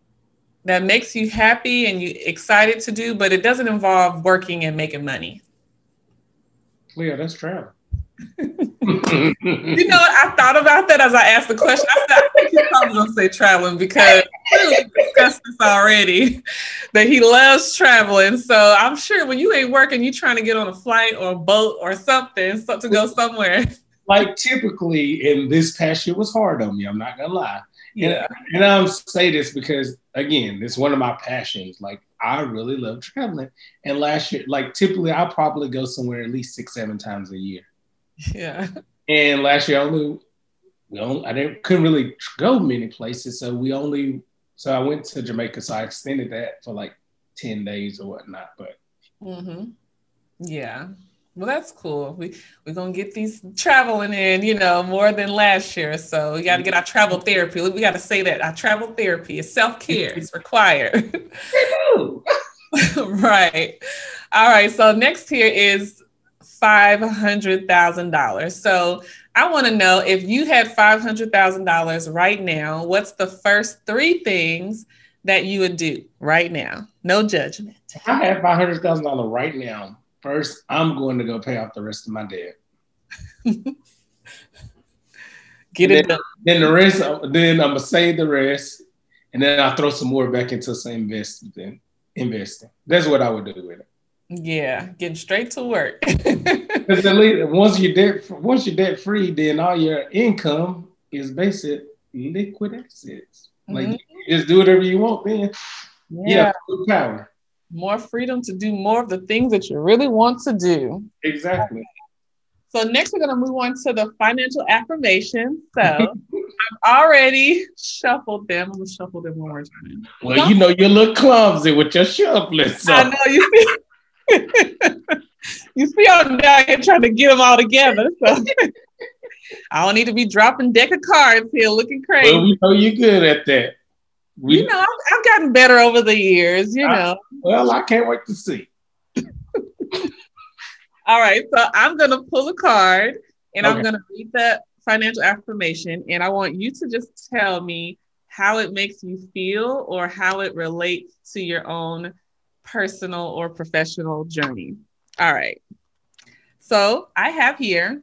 that makes you happy and you excited to do, but it doesn't involve working and making money? Leah, that's travel. you know what? I thought about that as I asked the question. I said, I think he's probably gonna say traveling because we discussed this already that he loves traveling. So I'm sure when you ain't working, you're trying to get on a flight or a boat or something so to go somewhere like typically in this past year was hard on me. I'm not gonna lie. Yeah. And, and I'm say this because again, it's one of my passions. Like I really love traveling. And last year, like typically I probably go somewhere at least six, seven times a year. Yeah. And last year I only we only I didn't couldn't really go many places. So we only so I went to Jamaica. So I extended that for like 10 days or whatnot. But mm-hmm. yeah. Well, that's cool. We we're gonna get these traveling in, you know, more than last year. So we got to get our travel therapy. We got to say that our travel therapy is self care. It's required. right. All right. So next here is five hundred thousand dollars. So I want to know if you had five hundred thousand dollars right now. What's the first three things that you would do right now? No judgment. I have five hundred thousand dollars right now. First, I'm going to go pay off the rest of my debt. Get then, it done. Then the rest, then I'm gonna save the rest, and then I'll throw some more back into some investing. Investing. That's what I would do with it. Yeah, getting straight to work. Because at least once you're debt, once you're debt free, then all your income is basic liquid assets. Like Mhm. you just do whatever you want, then yeah. yeah, power. More freedom to do more of the things that you really want to do. Exactly. So next we're gonna move on to the financial affirmations. So I've already shuffled them. I'm gonna shuffle them one more time. Well, you know you look clumsy with your shuffling. So I know you see. you see, I'm down here trying to get them all together. So I don't need to be dropping deck of cards here, looking crazy. well, we know you're good at that. We, you know, I've, I've gotten better over the years. You I- know. well, I can't wait to see. All right, so I'm gonna pull a card and I'm gonna read the financial affirmation, and I want you to just tell me how it makes you feel or how it relates to your own personal or professional journey. All right. So I have here,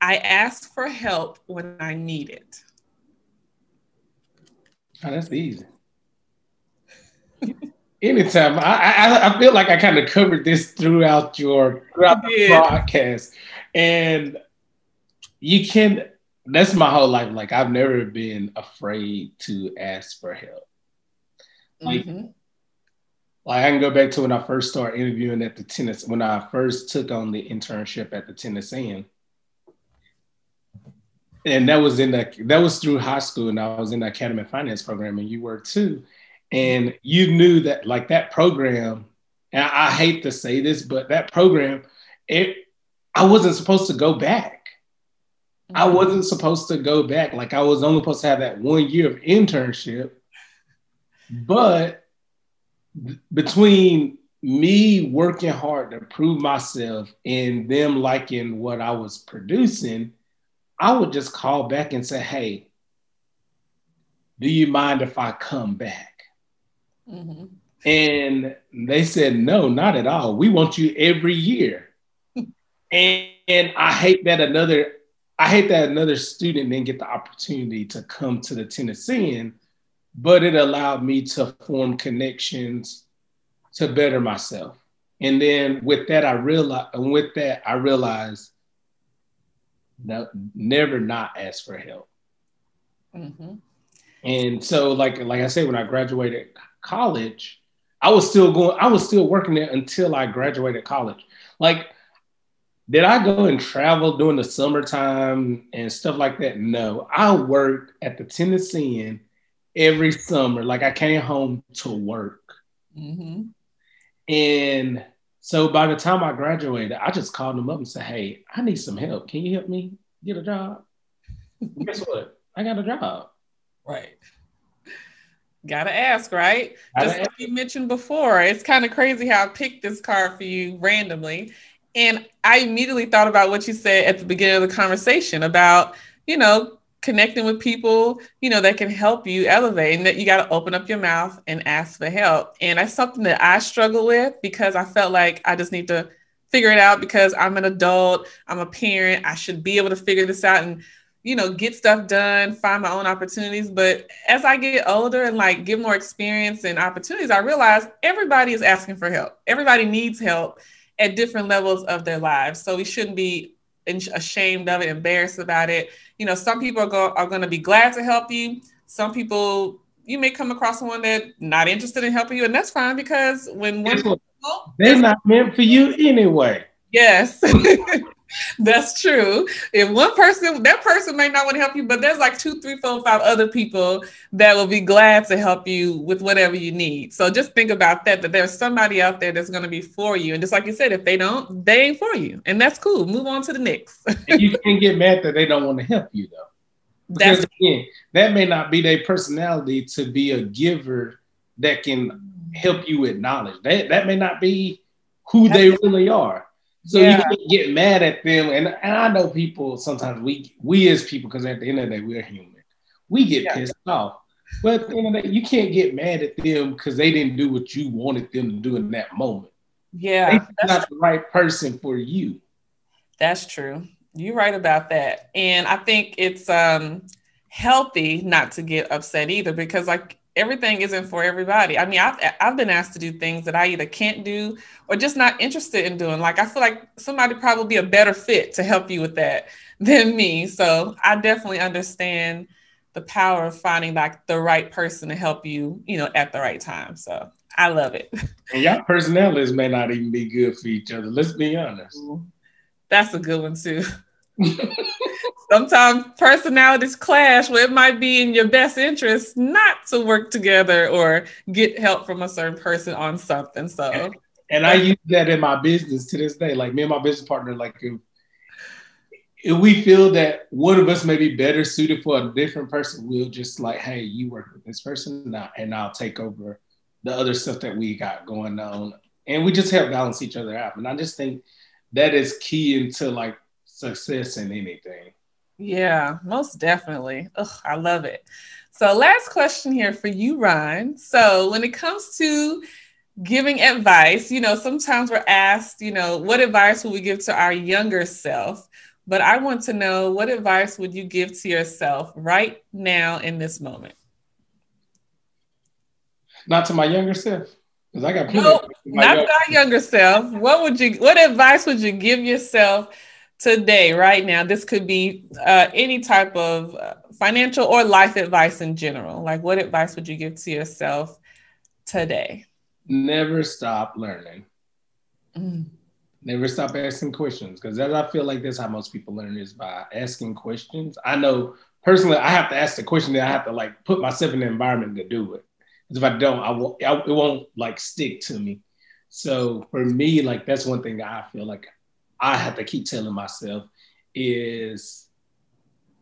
I ask for help when I need it. Oh, that's easy. Anytime, I, I I feel like I kind of covered this throughout your throughout the broadcast, and you can. That's my whole life. Like I've never been afraid to ask for help. Like- Mhm. Like I can go back to when I first started interviewing at the tennis. When I first took on the internship at the Tennessean, and that was in the that was through high school, and I was in the academy finance program, and you were too. And you knew that like that program, and I, I hate to say this, but that program, it I wasn't supposed to go back. I mm-hmm. wasn't supposed to go back. Like I was only supposed to have that one year of internship. But b- between me working hard to prove myself and them liking what I was producing, I would just call back and say, Hey, do you mind if I come back? Mhm. And they said, no, not at all. We want you every year. and, and I hate that another, I hate that another student didn't get the opportunity to come to the Tennessean, but it allowed me to form connections to better myself. And then with that, I realized, and with that, I realized no, never not ask for help. Mhm. And so, like, like I said, when I graduated college, I was still going, I was still working there until I graduated college. Like, did I go and travel during the summertime and stuff like that? No, I worked at the Tennessean every summer. Like, I came home to work. Mhm. And so by the time I graduated, I just called them up and said, Hey, I need some help. Can you help me get a job? Guess what? I got a job. Right. Gotta ask, right? Gotta Just like you mentioned before, it's kind of crazy how I picked this card for you randomly. And I immediately thought about what you said at the beginning of the conversation about, you know, connecting with people, you know, that can help you elevate and that you got to open up your mouth and ask for help. And that's something that I struggle with because I felt like I just need to figure it out because I'm an adult, I'm a parent, I should be able to figure this out and you know, get stuff done, find my own opportunities. But as I get older and like get more experience and opportunities, I realize everybody is asking for help. Everybody needs help at different levels of their lives. So we shouldn't be ashamed of it, embarrassed about it. You know, some people are, go- are going to be glad to help you. Some people, you may come across someone that not interested in helping you, and that's fine because when one They're not meant for you anyway. yes, That's true. If one person, that person may not want to help you, but there's like two, three, four, five other people that will be glad to help you with whatever you need. So just think about that, that there's somebody out there that's going to be for you. And just like you said, if they don't, they ain't for you. And that's cool. Move on to the next. you can't get mad that they don't want to help you though. Because that's- again, that may not be their personality to be a giver that can help you with knowledge. That, that may not be who they really are. So yeah. you get mad at them, and, and I know people sometimes we we as people because at the end of the day we're human, we get yeah. pissed off. But at the end of the day, you can't get mad at them because they didn't do what you wanted them to do in that moment. Yeah, they're not the right person for you. That's true. You're right about that, and I think it's um healthy not to get upset either because like everything isn't for everybody. I mean, I've I've been asked to do things that I either can't do or just not interested in doing. Like I feel like somebody probably be a better fit to help you with that than me. So I definitely understand the power of finding like the right person to help you, you know, at the right time. So I love it. And y'all personalities may not even be good for each other. Let's be honest. That's a good one too. sometimes personalities clash where it might be in your best interest not to work together or get help from a certain person on something. So, and, and I use that in my business to this day. Like me and my business partner, like if, if we feel that one of us may be better suited for a different person, we'll just like, hey, you work with this person now, and I'll take over the other stuff that we got going on. And we just help balance each other out. And I just think that is key into like success in anything. Yeah, most definitely. Ugh, I love it. So, last question here for you, Ron. So, when it comes to giving advice, you know, sometimes we're asked, you know, what advice would we give to our younger self? But I want to know what advice would you give to yourself right now in this moment? Not to my younger self. Because I got no, not to our younger self. What would you what advice would you give yourself today, right now, this could be uh, any type of uh, financial or life advice in general. Like, what advice would you give to yourself today? Never stop learning. Mm. Never stop asking questions because I feel like that's how most people learn is by asking questions. I know personally, I have to ask the question that I have to like put myself in the environment to do it. Because if I don't, I won't, I, it won't like stick to me. So for me, like that's one thing I feel like I have to keep telling myself is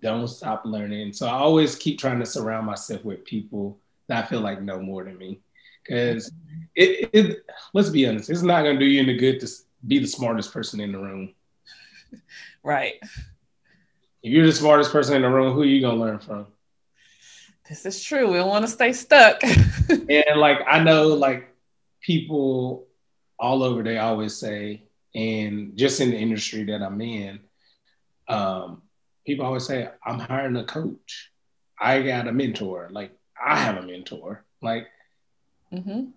don't stop learning. So I always keep trying to surround myself with people that I feel like know more than me. Because mm-hmm. it, it, let's be honest, it's not gonna do you any good to be the smartest person in the room. Right. If you're the smartest person in the room, who are you gonna learn from? This is true. We don't want to stay stuck. and like I know like people all over they always say and just in the industry that I'm in, um, people always say, I'm hiring a coach. I got a mentor. Like, I have a mentor. Like, mm-hmm.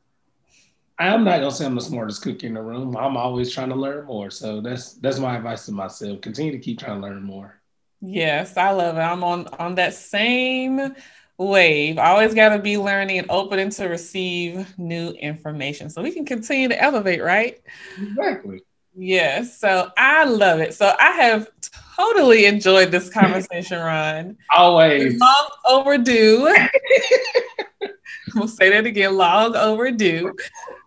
I'm not gonna say I'm the smartest cook in the room. I'm always trying to learn more. So that's that's my advice to myself. Continue to keep trying to learn more. Yes, I love it. I'm on on that same wave. I always got to be learning and open to receive new information, so we can continue to elevate. Right? Exactly. Yes. So I love it. So I have totally enjoyed this conversation, Ron. Always. Long overdue. we'll say that again. Long overdue.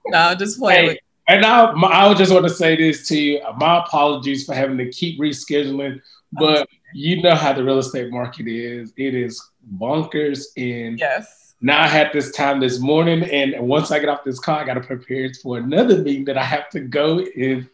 No, just play hey, And I, I just want to say this to you. My apologies for having to keep rescheduling, but you know how the real estate market is. It is bonkers. And yes. Now I had this time this morning, and once I get off this call, I got to prepare for another meeting that I have to go and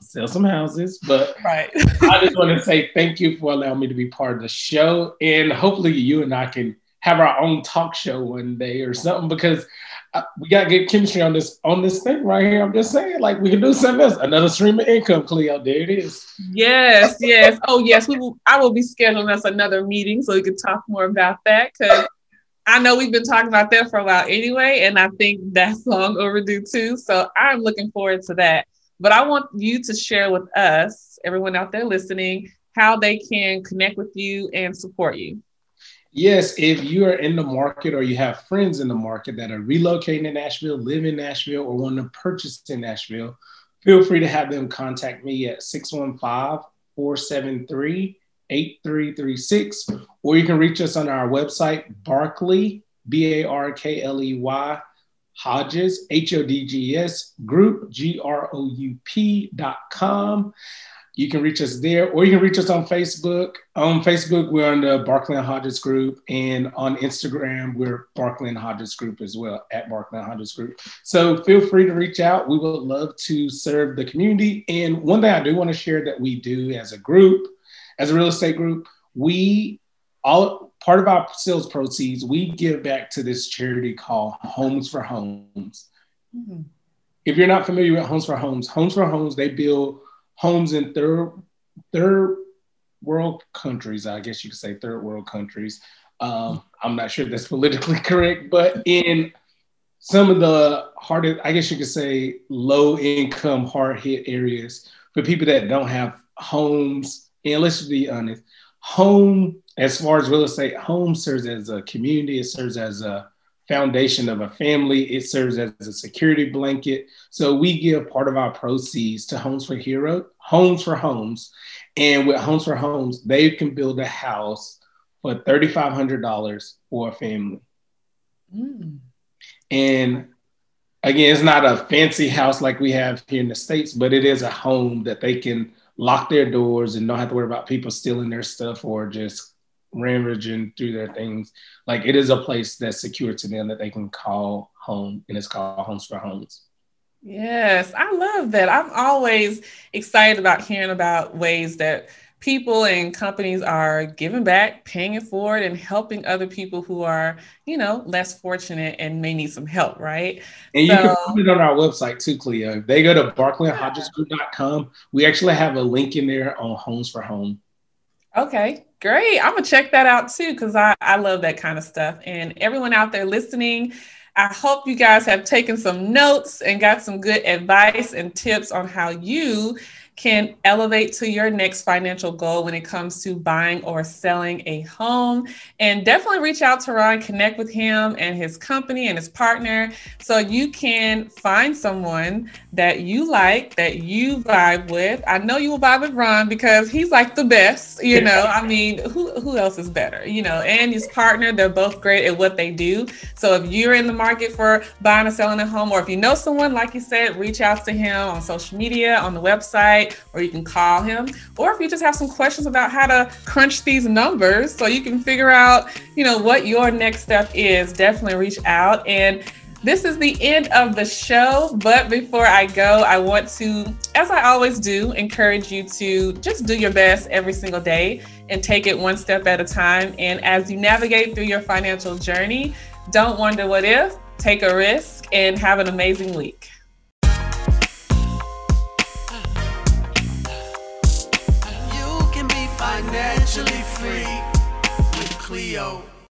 sell some houses. But right. I just want to say thank you for allowing me to be part of the show. And hopefully you and I can have our own talk show one day or something because uh, we got good chemistry on this on this thing right here. I'm just saying, like we can do something else. Another stream of income, Cleo. There it is. Yes, yes. Oh, yes. We will. I will be scheduling us another meeting so we can talk more about that because I know we've been talking about that for a while anyway, and I think that's long overdue too. So I'm looking forward to that. But I want you to share with us, everyone out there listening, how they can connect with you and support you. Yes, if you are in the market or you have friends in the market that are relocating to Nashville, live in Nashville, or want to purchase in Nashville, feel free to have them contact me at 615 473 8336, or you can reach us on our website, Barkley, B A R K L E Y, Hodges, H O D G S, group, G R O U P dot com. You can reach us there, or you can reach us on Facebook. On Facebook, we're on the Barkley and Hodges group, and on Instagram, we're Barkley and Hodges group as well, at Barkley and Hodges group. So feel free to reach out. We would love to serve the community. And one thing I do want to share that we do as a group, as a real estate group, we all part of our sales proceeds, we give back to this charity called Homes for Homes. Mm-hmm. If you're not familiar with Homes for Homes, Homes for Homes, they build homes in third third world countries. I guess you could say third world countries. Um, I'm not sure that's politically correct, but in some of the hardest, I guess you could say, low income, hard hit areas for people that don't have homes. And let's be honest, home, as far as real estate, home serves as a community, it serves as a foundation of a family. It serves as a security blanket. So we give part of our proceeds to Homes for Hero, Homes for Homes. And with Homes for Homes, they can build a house for $3,500 for a family. Mm. And again, it's not a fancy house like we have here in the States, but it is a home that they can lock their doors and don't have to worry about people stealing their stuff or just rampaging through their things. Like it is a place that's secure to them that they can call home, and it's called Homes for Homes. Yes, I love that. I'm always excited about hearing about ways that people and companies are giving back, paying it forward, and helping other people who are, you know, less fortunate and may need some help, right? And so, you can find it on our website too, Cleo. They go to barkleyandhodgesgroup.com. We actually have a link in there on Homes for Home. Okay, great. I'm gonna check that out too because I, I love that kind of stuff. And everyone out there listening, I hope you guys have taken some notes and got some good advice and tips on how you can elevate to your next financial goal when it comes to buying or selling a home. And definitely reach out to Ron, connect with him and his company and his partner so you can find someone that you like, that you vibe with. I know you will vibe with Ron because he's like the best, you know. I mean, who, who else is better, you know? And his partner, they're both great at what they do. So if you're in the market for buying or selling a home, or if you know someone, like you said, reach out to him on social media, on the website website, or you can call him. Or if you just have some questions about how to crunch these numbers so you can figure out, you know, what your next step is, definitely reach out. And this is the end of the show. But before I go, I want to, as I always do, encourage you to just do your best every single day and take it one step at a time. And as you navigate through your financial journey, don't wonder what if, take a risk, and have an amazing week. Cleo.